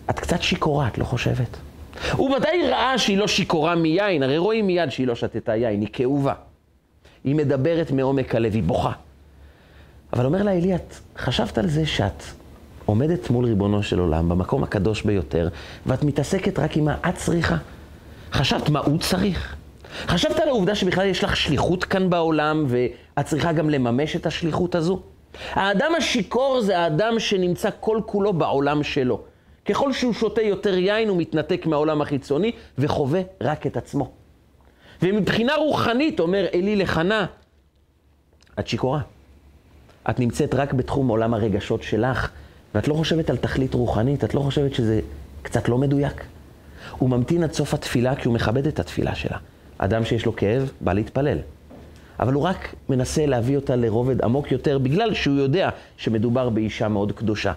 את קצת שיכורה, את לא חושבת? הוא ודאי ראה שהיא לא שיכורה מיין, הרי רואים מיד שהיא לא שתתה יין, היא כאובה. היא מדברת מעומק הלב, היא בוכה. אבל אומר לה אלי, את חשבת על זה שאת עומדת מול ריבונו של עולם, במקום הקדוש ביותר, ואת מתעסקת רק עם מה את צריכה? חשבת מה הוא צריך? חשבת על העובדה שבכלל יש לך שליחות כאן בעולם, ואת צריכה גם לממש את השליחות הזו? האדם השיכור זה האדם שנמצא כל כולו בעולם שלו. ככל שהוא שותה יותר יין, הוא מתנתק מהעולם החיצוני וחווה רק את עצמו. ומבחינה רוחנית, אומר אלי לחנה, את שיכורה. את נמצאת רק בתחום עולם הרגשות שלך, ואת לא חושבת על תכלית רוחנית, את לא חושבת שזה קצת לא מדויק. הוא ממתין עד סוף התפילה כי הוא מכבד את התפילה שלה. אדם שיש לו כאב, בא להתפלל. אבל הוא רק מנסה להביא אותה לרובד עמוק יותר, בגלל שהוא יודע שמדובר באישה מאוד קדושה.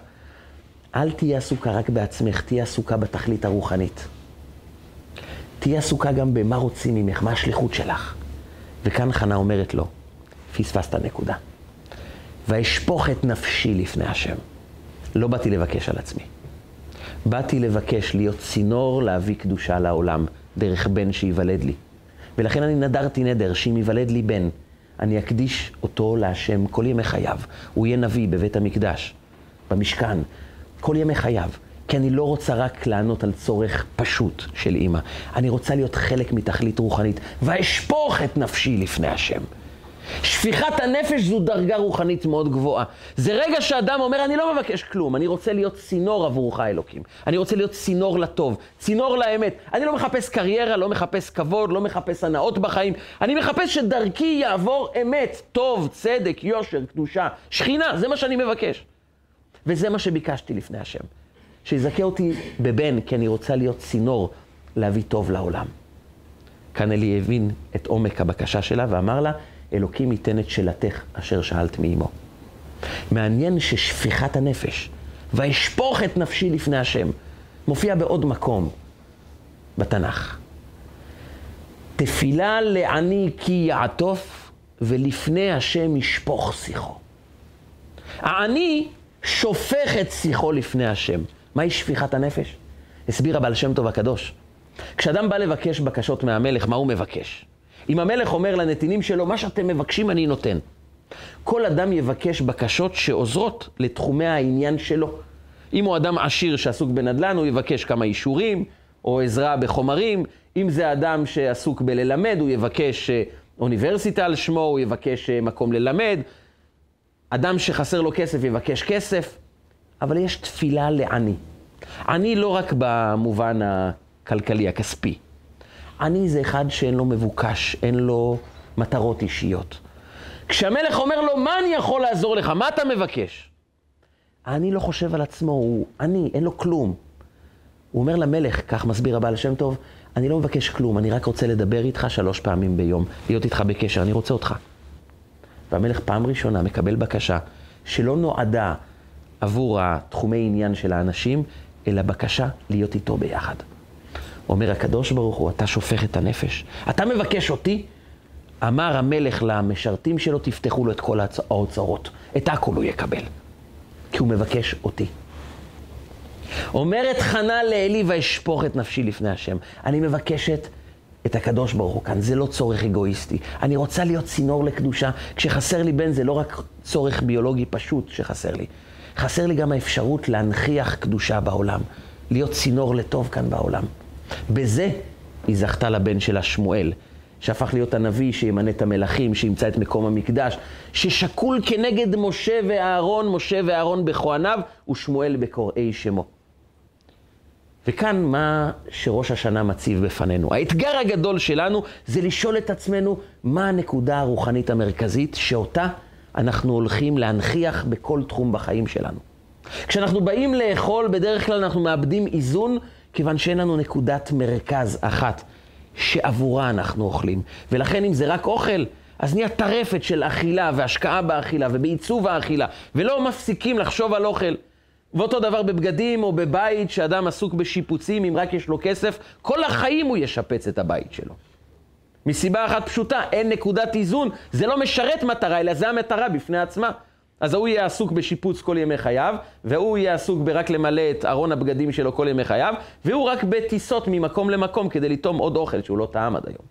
אל תהיה עסוקה רק בעצמך, תהיה עסוקה בתכלית הרוחנית. תהיה עסוקה גם במה רוצים ממך, מה השליחות שלך. וכאן חנה אומרת לו, פספסת נקודה. ואשפוך את נפשי לפני השם. לא באתי לבקש על עצמי. באתי לבקש להיות צינור להביא קדושה לעולם, דרך בן שייוולד לי. ולכן אני נדרתי נדר, שאם ייוולד לי בן, אני אקדיש אותו להשם כל ימי חייו. הוא יהיה נביא בבית המקדש, במשכן, כל ימי חייו. כי אני לא רוצה רק לענות על צורך פשוט של אימא. אני רוצה להיות חלק מתכלית רוחנית, ואשפוך את נפשי לפני השם. שפיכת הנפש זו דרגה רוחנית מאוד גבוהה. זה רגע שאדם אומר, אני לא מבקש כלום, אני רוצה להיות צינור עבורך, אלוקים. אני רוצה להיות צינור לטוב, צינור לאמת. אני לא מחפש קריירה, לא מחפש כבוד, לא מחפש הנאות בחיים. אני מחפש שדרכי יעבור אמת, טוב, צדק, יושר, קדושה, שכינה, זה מה שאני מבקש. וזה מה שביקשתי לפני השם. שיזכה אותי בבן, כי אני רוצה להיות צינור להביא טוב לעולם. כאן אלי הבין את עומק הבקשה שלה ואמר לה, אלוקים ייתן את שאלתך אשר שאלת מאמו. מעניין ששפיכת הנפש, ואשפוך את נפשי לפני השם, מופיע בעוד מקום בתנ"ך. תפילה לעני כי יעטוף, ולפני השם ישפוך שיחו. העני שופך את שיחו לפני השם. מהי שפיכת הנפש? הסביר הבעל שם טוב הקדוש. כשאדם בא לבקש בקשות מהמלך, מה הוא מבקש? אם המלך אומר לנתינים שלו, מה שאתם מבקשים אני נותן. כל אדם יבקש בקשות שעוזרות לתחומי העניין שלו. אם הוא אדם עשיר שעסוק בנדל"ן, הוא יבקש כמה אישורים או עזרה בחומרים. אם זה אדם שעסוק בללמד, הוא יבקש אה, אוניברסיטה על שמו, הוא יבקש אה, מקום ללמד. אדם שחסר לו כסף יבקש כסף. אבל יש תפילה לעני. עני לא רק במובן הכלכלי, הכספי. עני זה אחד שאין לו מבוקש, אין לו מטרות אישיות. כשהמלך אומר לו, מה אני יכול לעזור לך? מה אתה מבקש? העני לא חושב על עצמו, הוא עני, אין לו כלום. הוא אומר למלך, כך מסביר הבעל שם טוב, אני לא מבקש כלום, אני רק רוצה לדבר איתך שלוש פעמים ביום, להיות איתך בקשר, אני רוצה אותך. והמלך פעם ראשונה מקבל בקשה שלא נועדה עבור התחומי עניין של האנשים, אלא בקשה להיות איתו ביחד. אומר הקדוש ברוך הוא, אתה שופך את הנפש. אתה מבקש אותי? אמר המלך למשרתים שלו, תפתחו לו את כל האוצרות. את הכל הוא יקבל. כי הוא מבקש אותי. אומרת חנה לאלי, ואשפוך את נפשי לפני השם. אני מבקשת את הקדוש ברוך הוא כאן, זה לא צורך אגואיסטי. אני רוצה להיות צינור לקדושה. כשחסר לי בן, זה לא רק צורך ביולוגי פשוט שחסר לי. חסר לי גם האפשרות להנכיח קדושה בעולם, להיות צינור לטוב כאן בעולם. בזה היא זכתה לבן שלה שמואל, שהפך להיות הנביא שימנה את המלכים, שימצא את מקום המקדש, ששקול כנגד משה ואהרון, משה ואהרון בכהניו, ושמואל בקוראי שמו. וכאן מה שראש השנה מציב בפנינו. האתגר הגדול שלנו זה לשאול את עצמנו מה הנקודה הרוחנית המרכזית שאותה אנחנו הולכים להנכיח בכל תחום בחיים שלנו. כשאנחנו באים לאכול, בדרך כלל אנחנו מאבדים איזון, כיוון שאין לנו נקודת מרכז אחת שעבורה אנחנו אוכלים. ולכן אם זה רק אוכל, אז נהיה טרפת של אכילה והשקעה באכילה ובעיצוב האכילה, ולא מפסיקים לחשוב על אוכל. ואותו דבר בבגדים או בבית שאדם עסוק בשיפוצים, אם רק יש לו כסף, כל החיים הוא ישפץ את הבית שלו. מסיבה אחת פשוטה, אין נקודת איזון, זה לא משרת מטרה, אלא זה המטרה בפני עצמה. אז ההוא יהיה עסוק בשיפוץ כל ימי חייו, והוא יהיה עסוק ברק למלא את ארון הבגדים שלו כל ימי חייו, והוא רק בטיסות ממקום למקום כדי לטום עוד אוכל שהוא לא טעם עד היום.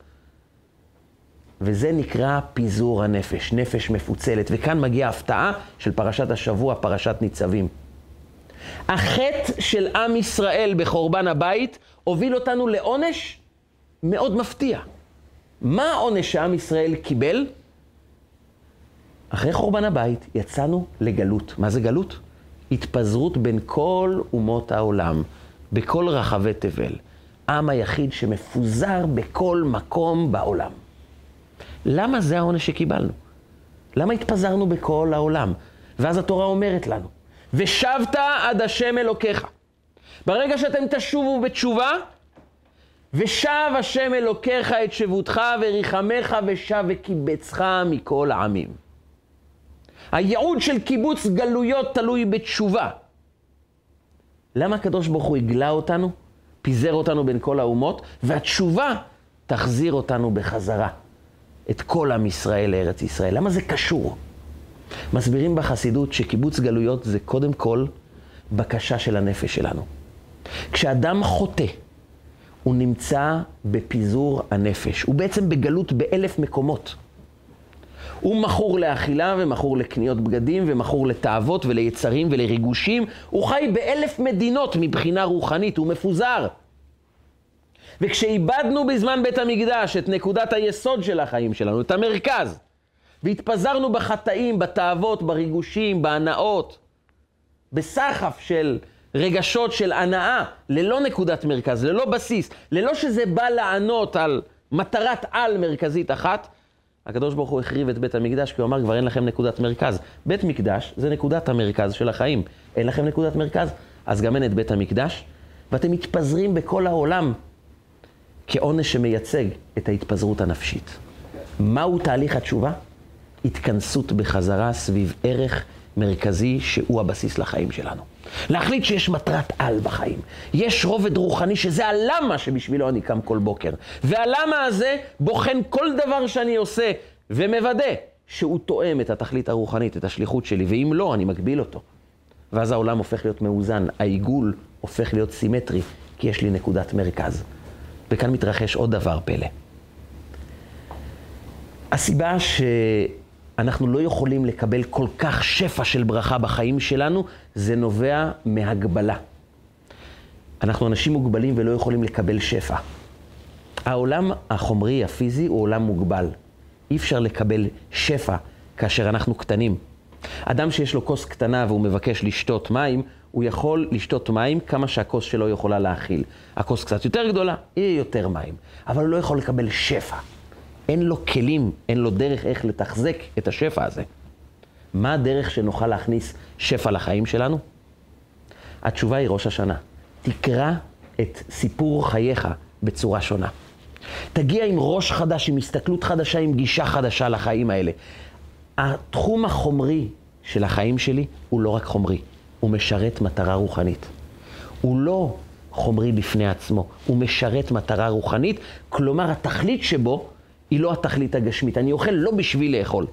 וזה נקרא פיזור הנפש, נפש מפוצלת. וכאן מגיעה הפתעה של פרשת השבוע, פרשת ניצבים. החטא של עם ישראל בחורבן הבית הוביל אותנו לעונש מאוד מפתיע. מה העונש שעם ישראל קיבל? אחרי חורבן הבית יצאנו לגלות. מה זה גלות? התפזרות בין כל אומות העולם, בכל רחבי תבל. עם היחיד שמפוזר בכל מקום בעולם. למה זה העונש שקיבלנו? למה התפזרנו בכל העולם? ואז התורה אומרת לנו, ושבת עד השם אלוקיך. ברגע שאתם תשובו בתשובה, ושב השם אלוקיך את שבותך וריחמך ושב וקיבצך מכל העמים. הייעוד של קיבוץ גלויות תלוי בתשובה. למה הקדוש ברוך הוא הגלה אותנו, פיזר אותנו בין כל האומות, והתשובה תחזיר אותנו בחזרה, את כל עם ישראל לארץ ישראל. למה זה קשור? מסבירים בחסידות שקיבוץ גלויות זה קודם כל בקשה של הנפש שלנו. כשאדם חוטא, הוא נמצא בפיזור הנפש. הוא בעצם בגלות באלף מקומות. הוא מכור לאכילה ומכור לקניות בגדים ומכור לתאוות וליצרים ולריגושים. הוא חי באלף מדינות מבחינה רוחנית, הוא מפוזר. וכשאיבדנו בזמן בית המקדש את נקודת היסוד של החיים שלנו, את המרכז, והתפזרנו בחטאים, בתאוות, בריגושים, בהנאות, בסחף של רגשות של הנאה, ללא נקודת מרכז, ללא בסיס, ללא שזה בא לענות על מטרת על מרכזית אחת, הקדוש ברוך הוא החריב את בית המקדש, כי הוא אמר, כבר אין לכם נקודת מרכז. בית מקדש זה נקודת המרכז של החיים. אין לכם נקודת מרכז, אז גם אין את בית המקדש, ואתם מתפזרים בכל העולם כעונש שמייצג את ההתפזרות הנפשית. מהו תהליך התשובה? התכנסות בחזרה סביב ערך מרכזי שהוא הבסיס לחיים שלנו. להחליט שיש מטרת על בחיים. יש רובד רוחני שזה הלמה שבשבילו אני קם כל בוקר. והלמה הזה בוחן כל דבר שאני עושה ומוודא שהוא תואם את התכלית הרוחנית, את השליחות שלי, ואם לא, אני מגביל אותו. ואז העולם הופך להיות מאוזן, העיגול הופך להיות סימטרי, כי יש לי נקודת מרכז. וכאן מתרחש עוד דבר פלא. הסיבה שאנחנו לא יכולים לקבל כל כך שפע של ברכה בחיים שלנו, זה נובע מהגבלה. אנחנו אנשים מוגבלים ולא יכולים לקבל שפע. העולם החומרי, הפיזי, הוא עולם מוגבל. אי אפשר לקבל שפע כאשר אנחנו קטנים. אדם שיש לו כוס קטנה והוא מבקש לשתות מים, הוא יכול לשתות מים כמה שהכוס שלו יכולה להכיל. הכוס קצת יותר גדולה, יהיה יותר מים. אבל הוא לא יכול לקבל שפע. אין לו כלים, אין לו דרך איך לתחזק את השפע הזה. מה הדרך שנוכל להכניס שפע לחיים שלנו? התשובה היא ראש השנה. תקרא את סיפור חייך בצורה שונה. תגיע עם ראש חדש, עם הסתכלות חדשה, עם גישה חדשה לחיים האלה. התחום החומרי של החיים שלי הוא לא רק חומרי, הוא משרת מטרה רוחנית. הוא לא חומרי בפני עצמו, הוא משרת מטרה רוחנית, כלומר התכלית שבו היא לא התכלית הגשמית. אני אוכל לא בשביל לאכול,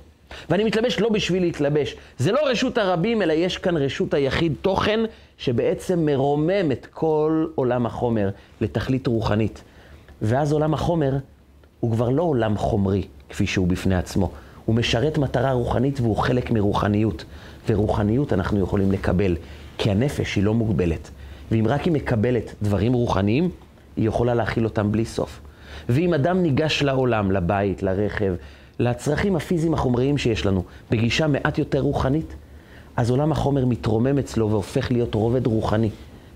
ואני מתלבש לא בשביל להתלבש. זה לא רשות הרבים, אלא יש כאן רשות היחיד תוכן שבעצם מרומם את כל עולם החומר לתכלית רוחנית. ואז עולם החומר הוא כבר לא עולם חומרי, כפי שהוא בפני עצמו. הוא משרת מטרה רוחנית והוא חלק מרוחניות. ורוחניות אנחנו יכולים לקבל, כי הנפש היא לא מוגבלת. ואם רק היא מקבלת דברים רוחניים, היא יכולה להכיל אותם בלי סוף. ואם אדם ניגש לעולם, לבית, לרכב, לצרכים הפיזיים החומריים שיש לנו, בגישה מעט יותר רוחנית, אז עולם החומר מתרומם אצלו והופך להיות רובד רוחני.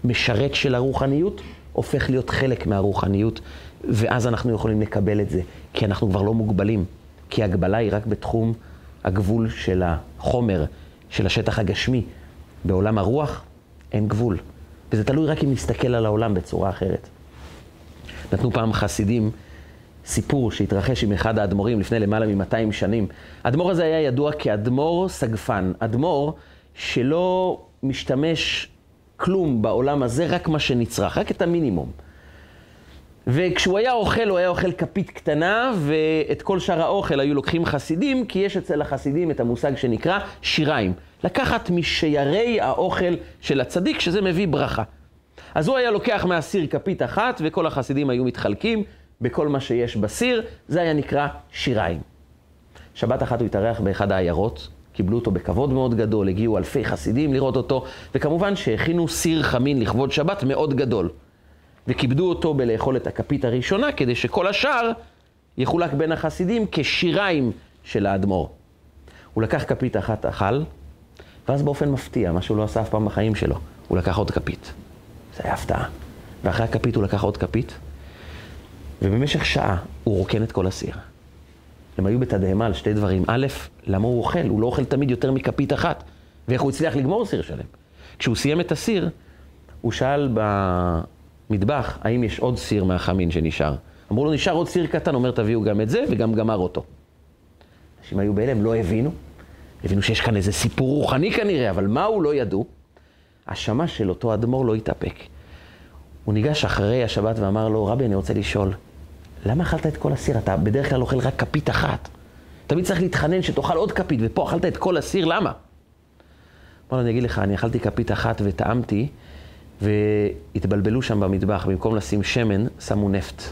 משרת של הרוחניות, הופך להיות חלק מהרוחניות, ואז אנחנו יכולים לקבל את זה, כי אנחנו כבר לא מוגבלים. כי הגבלה היא רק בתחום הגבול של החומר, של השטח הגשמי. בעולם הרוח אין גבול. וזה תלוי רק אם נסתכל על העולם בצורה אחרת. נתנו פעם חסידים סיפור שהתרחש עם אחד האדמו"רים לפני למעלה מ-200 שנים. האדמו"ר הזה היה ידוע כאדמו"ר סגפן. אדמו"ר שלא משתמש כלום בעולם הזה, רק מה שנצרך, רק את המינימום. וכשהוא היה אוכל, הוא היה אוכל כפית קטנה, ואת כל שאר האוכל היו לוקחים חסידים, כי יש אצל החסידים את המושג שנקרא שיריים. לקחת משיירי האוכל של הצדיק, שזה מביא ברכה. אז הוא היה לוקח מהסיר כפית אחת, וכל החסידים היו מתחלקים בכל מה שיש בסיר, זה היה נקרא שיריים. שבת אחת הוא התארח באחד העיירות, קיבלו אותו בכבוד מאוד גדול, הגיעו אלפי חסידים לראות אותו, וכמובן שהכינו סיר חמין לכבוד שבת מאוד גדול. וכיבדו אותו בלאכול את הכפית הראשונה, כדי שכל השאר יחולק בין החסידים כשיריים של האדמו"ר. הוא לקח כפית אחת אכל, ואז באופן מפתיע, מה שהוא לא עשה אף פעם בחיים שלו, הוא לקח עוד כפית. זה היה הפתעה. ואחרי הכפית הוא לקח עוד כפית, ובמשך שעה הוא רוקן את כל הסיר. הם היו בתדהמה על שתי דברים. א', למה הוא אוכל? הוא לא אוכל תמיד יותר מכפית אחת. ואיך הוא הצליח לגמור סיר שלם? כשהוא סיים את הסיר, הוא שאל במטבח, האם יש עוד סיר מהחמין שנשאר? אמרו לו, נשאר עוד סיר קטן, אומר, תביאו גם את זה, וגם גמר אותו. אנשים היו בהלם, לא הבינו. הבינו שיש כאן איזה סיפור רוחני כנראה, אבל מה הוא לא ידעו? השמש של אותו אדמו"ר לא התאפק. הוא ניגש אחרי השבת ואמר לו, רבי, אני רוצה לשאול, למה אכלת את כל הסיר? אתה בדרך כלל אוכל רק כפית אחת. תמיד צריך להתחנן שתאכל עוד כפית, ופה אכלת את כל הסיר, למה? לו, אני אגיד לך, אני אכלתי כפית אחת וטעמתי, והתבלבלו שם במטבח, במקום לשים שמן, שמו נפט.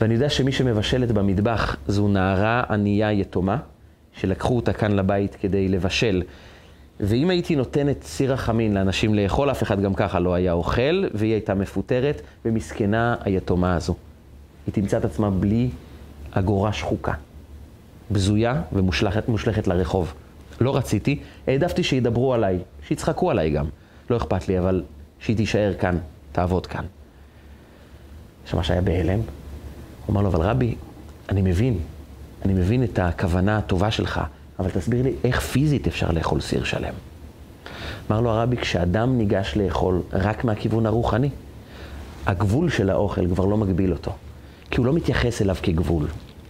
ואני יודע שמי שמבשלת במטבח זו נערה ענייה יתומה, שלקחו אותה כאן לבית כדי לבשל. ואם הייתי נותן את סיר החמין לאנשים לאכול, אף אחד גם ככה לא היה אוכל, והיא הייתה מפוטרת, ומסכנה היתומה הזו. היא תמצא את עצמה בלי אגורה שחוקה, בזויה ומושלכת לרחוב. לא רציתי, העדפתי שידברו עליי, שיצחקו עליי גם. לא אכפת לי, אבל שהיא תישאר כאן, תעבוד כאן. שמש היה בהלם, הוא אמר לו, אבל רבי, אני מבין, אני מבין את הכוונה הטובה שלך, אבל תסביר לי איך פיזית אפשר לאכול סיר שלם. אמר לו הרבי, כשאדם ניגש לאכול רק מהכיוון הרוחני, הגבול של האוכל כבר לא מגביל אותו. כי הוא לא מתייחס אליו כגבול.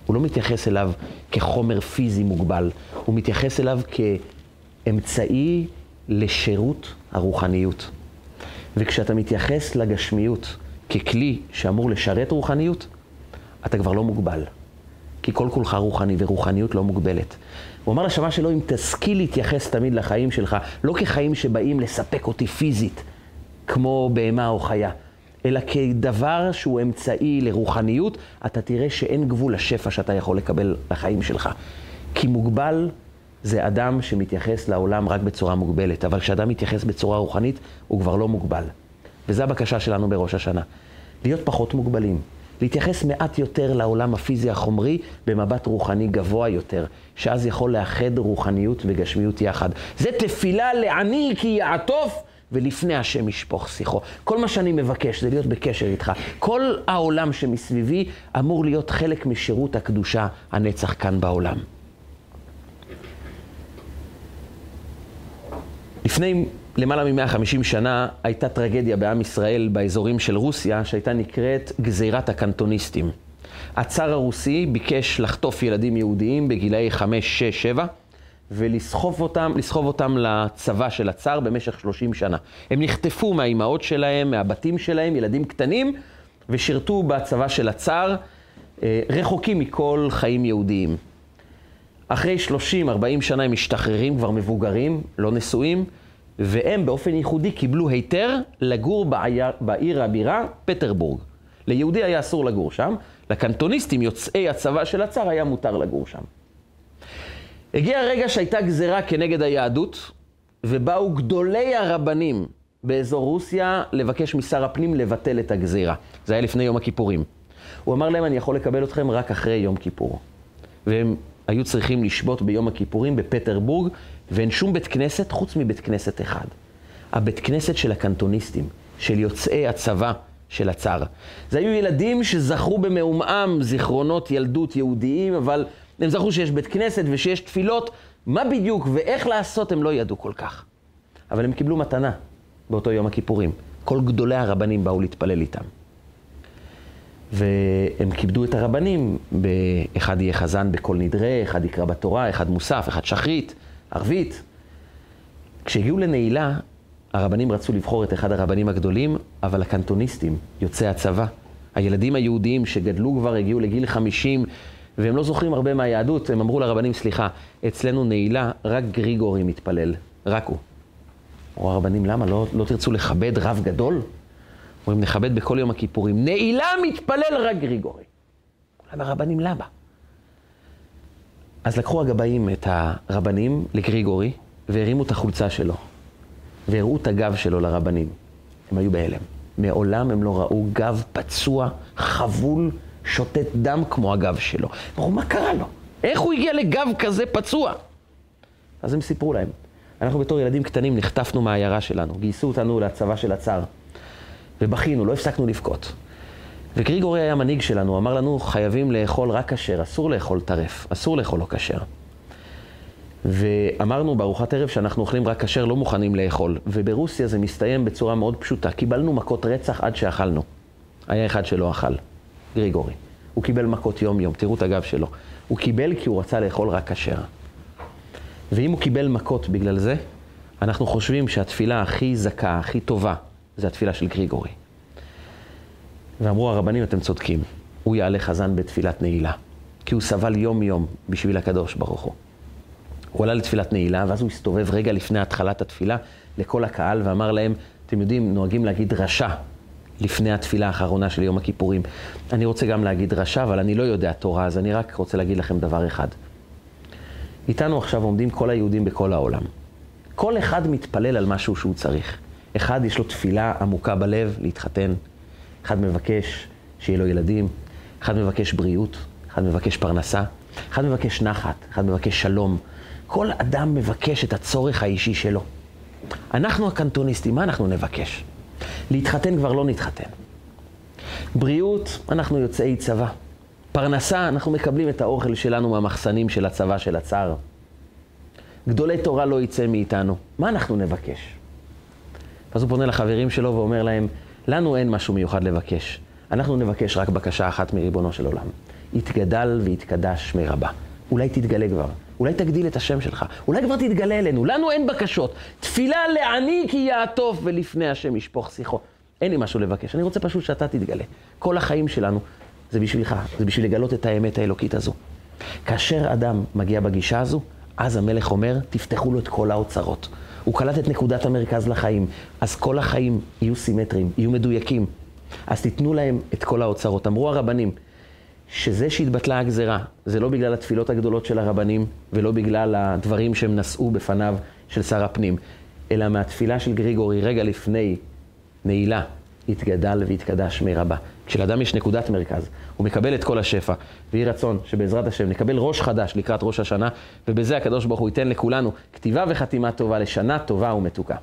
הוא לא מתייחס אליו כחומר פיזי מוגבל, הוא מתייחס אליו כאמצעי לשירות הרוחניות. וכשאתה מתייחס לגשמיות ככלי שאמור לשרת רוחניות, אתה כבר לא מוגבל. כי כל כולך רוחני, ורוחניות לא מוגבלת. הוא אמר לשמה שלו, אם תשכיל להתייחס תמיד לחיים שלך, לא כחיים שבאים לספק אותי פיזית, כמו בהמה או חיה, אלא כדבר שהוא אמצעי לרוחניות, אתה תראה שאין גבול לשפע שאתה יכול לקבל לחיים שלך. כי מוגבל זה אדם שמתייחס לעולם רק בצורה מוגבלת, אבל כשאדם מתייחס בצורה רוחנית, הוא כבר לא מוגבל. וזו הבקשה שלנו בראש השנה. להיות פחות מוגבלים. להתייחס מעט יותר לעולם הפיזי החומרי במבט רוחני גבוה יותר, שאז יכול לאחד רוחניות וגשמיות יחד. זה תפילה לעני כי יעטוף ולפני השם ישפוך שיחו. כל מה שאני מבקש זה להיות בקשר איתך. כל העולם שמסביבי אמור להיות חלק משירות הקדושה הנצח כאן בעולם. לפני למעלה מ-150 שנה הייתה טרגדיה בעם ישראל באזורים של רוסיה, שהייתה נקראת גזירת הקנטוניסטים. הצאר הרוסי ביקש לחטוף ילדים יהודיים בגילאי 5, 6, 7, ולסחוב אותם, אותם לצבא של הצאר במשך 30 שנה. הם נחטפו מהאימהות שלהם, מהבתים שלהם, ילדים קטנים, ושירתו בצבא של הצאר, אה, רחוקים מכל חיים יהודיים. אחרי 30-40 שנה הם משתחררים, כבר מבוגרים, לא נשואים, והם באופן ייחודי קיבלו היתר לגור בעיר, בעיר הבירה פטרבורג. ליהודי היה אסור לגור שם, לקנטוניסטים, יוצאי הצבא של הצאר, היה מותר לגור שם. הגיע הרגע שהייתה גזרה כנגד היהדות, ובאו גדולי הרבנים באזור רוסיה לבקש משר הפנים לבטל את הגזירה. זה היה לפני יום הכיפורים. הוא אמר להם, אני יכול לקבל אתכם רק אחרי יום כיפור. והם היו צריכים לשבות ביום הכיפורים בפטרבורג, ואין שום בית כנסת חוץ מבית כנסת אחד. הבית כנסת של הקנטוניסטים, של יוצאי הצבא של הצאר. זה היו ילדים שזכרו במעומעם זיכרונות ילדות יהודיים, אבל הם זכרו שיש בית כנסת ושיש תפילות. מה בדיוק ואיך לעשות הם לא ידעו כל כך. אבל הם קיבלו מתנה באותו יום הכיפורים. כל גדולי הרבנים באו להתפלל איתם. והם כיבדו את הרבנים, אחד יהיה חזן בקול נדרה, אחד יקרא בתורה, אחד מוסף, אחד שחרית, ערבית. כשהגיעו לנעילה, הרבנים רצו לבחור את אחד הרבנים הגדולים, אבל הקנטוניסטים, יוצאי הצבא, הילדים היהודיים שגדלו כבר, הגיעו לגיל 50, והם לא זוכרים הרבה מהיהדות, הם אמרו לרבנים, סליחה, אצלנו נעילה, רק גריגורי מתפלל, רק הוא. אמרו הרבנים, למה? לא, לא תרצו לכבד רב גדול? אומרים, נכבד בכל יום הכיפורים. נעילה מתפלל רק גריגורי. למה הרבנים, למה? אז לקחו הגבאים את הרבנים לגריגורי, והרימו את החולצה שלו, והראו את הגב שלו לרבנים. הם היו בהלם. מעולם הם לא ראו גב פצוע, חבול, שותת דם כמו הגב שלו. אמרו, מה קרה לו? איך הוא הגיע לגב כזה פצוע? אז הם סיפרו להם. אנחנו בתור ילדים קטנים נחטפנו מהעיירה שלנו, גייסו אותנו לצבא של הצאר. ובכינו, לא הפסקנו לבכות. וגריגורי היה מנהיג שלנו, אמר לנו, חייבים לאכול רק כשר, אסור לאכול טרף, אסור לאכול לא כשר. ואמרנו בארוחת ערב שאנחנו אוכלים רק כשר, לא מוכנים לאכול. וברוסיה זה מסתיים בצורה מאוד פשוטה. קיבלנו מכות רצח עד שאכלנו. היה אחד שלא אכל, גריגורי. הוא קיבל מכות יום-יום, תראו את הגב שלו. הוא קיבל כי הוא רצה לאכול רק כשר. ואם הוא קיבל מכות בגלל זה, אנחנו חושבים שהתפילה הכי זכה, הכי טובה, זה התפילה של גריגורי. ואמרו הרבנים, אתם צודקים, הוא יעלה חזן בתפילת נעילה, כי הוא סבל יום-יום בשביל הקדוש ברוך הוא. הוא עלה לתפילת נעילה, ואז הוא הסתובב רגע לפני התחלת התפילה לכל הקהל ואמר להם, אתם יודעים, נוהגים להגיד רשע לפני התפילה האחרונה של יום הכיפורים. אני רוצה גם להגיד רשע, אבל אני לא יודע תורה, אז אני רק רוצה להגיד לכם דבר אחד. איתנו עכשיו עומדים כל היהודים בכל העולם. כל אחד מתפלל על משהו שהוא צריך. אחד יש לו תפילה עמוקה בלב להתחתן, אחד מבקש שיהיה לו ילדים, אחד מבקש בריאות, אחד מבקש פרנסה, אחד מבקש נחת, אחד מבקש שלום. כל אדם מבקש את הצורך האישי שלו. אנחנו הקנטוניסטים, מה אנחנו נבקש? להתחתן כבר לא נתחתן. בריאות, אנחנו יוצאי צבא. פרנסה, אנחנו מקבלים את האוכל שלנו מהמחסנים של הצבא של הצאר. גדולי תורה לא יצא מאיתנו. מה אנחנו נבקש? אז הוא פונה לחברים שלו ואומר להם, לנו אין משהו מיוחד לבקש. אנחנו נבקש רק בקשה אחת מריבונו של עולם. יתגדל ויתקדש מרבה. אולי תתגלה כבר, אולי תגדיל את השם שלך, אולי כבר תתגלה אלינו, לנו אין בקשות. תפילה לעני כי יעטוף ולפני השם ישפוך שיחו. אין לי משהו לבקש, אני רוצה פשוט שאתה תתגלה. כל החיים שלנו זה בשבילך, זה בשביל לגלות את האמת האלוקית הזו. כאשר אדם מגיע בגישה הזו, אז המלך אומר, תפתחו לו את כל האוצרות. הוא קלט את נקודת המרכז לחיים, אז כל החיים יהיו סימטריים, יהיו מדויקים. אז תיתנו להם את כל האוצרות. אמרו הרבנים, שזה שהתבטלה הגזרה, זה לא בגלל התפילות הגדולות של הרבנים, ולא בגלל הדברים שהם נשאו בפניו של שר הפנים, אלא מהתפילה של גריגורי רגע לפני נעילה, יתגדל ויתקדש מרבה. כשלאדם יש נקודת מרכז, הוא מקבל את כל השפע, ויהי רצון שבעזרת השם נקבל ראש חדש לקראת ראש השנה, ובזה הקדוש ברוך הוא ייתן לכולנו כתיבה וחתימה טובה לשנה טובה ומתוקה.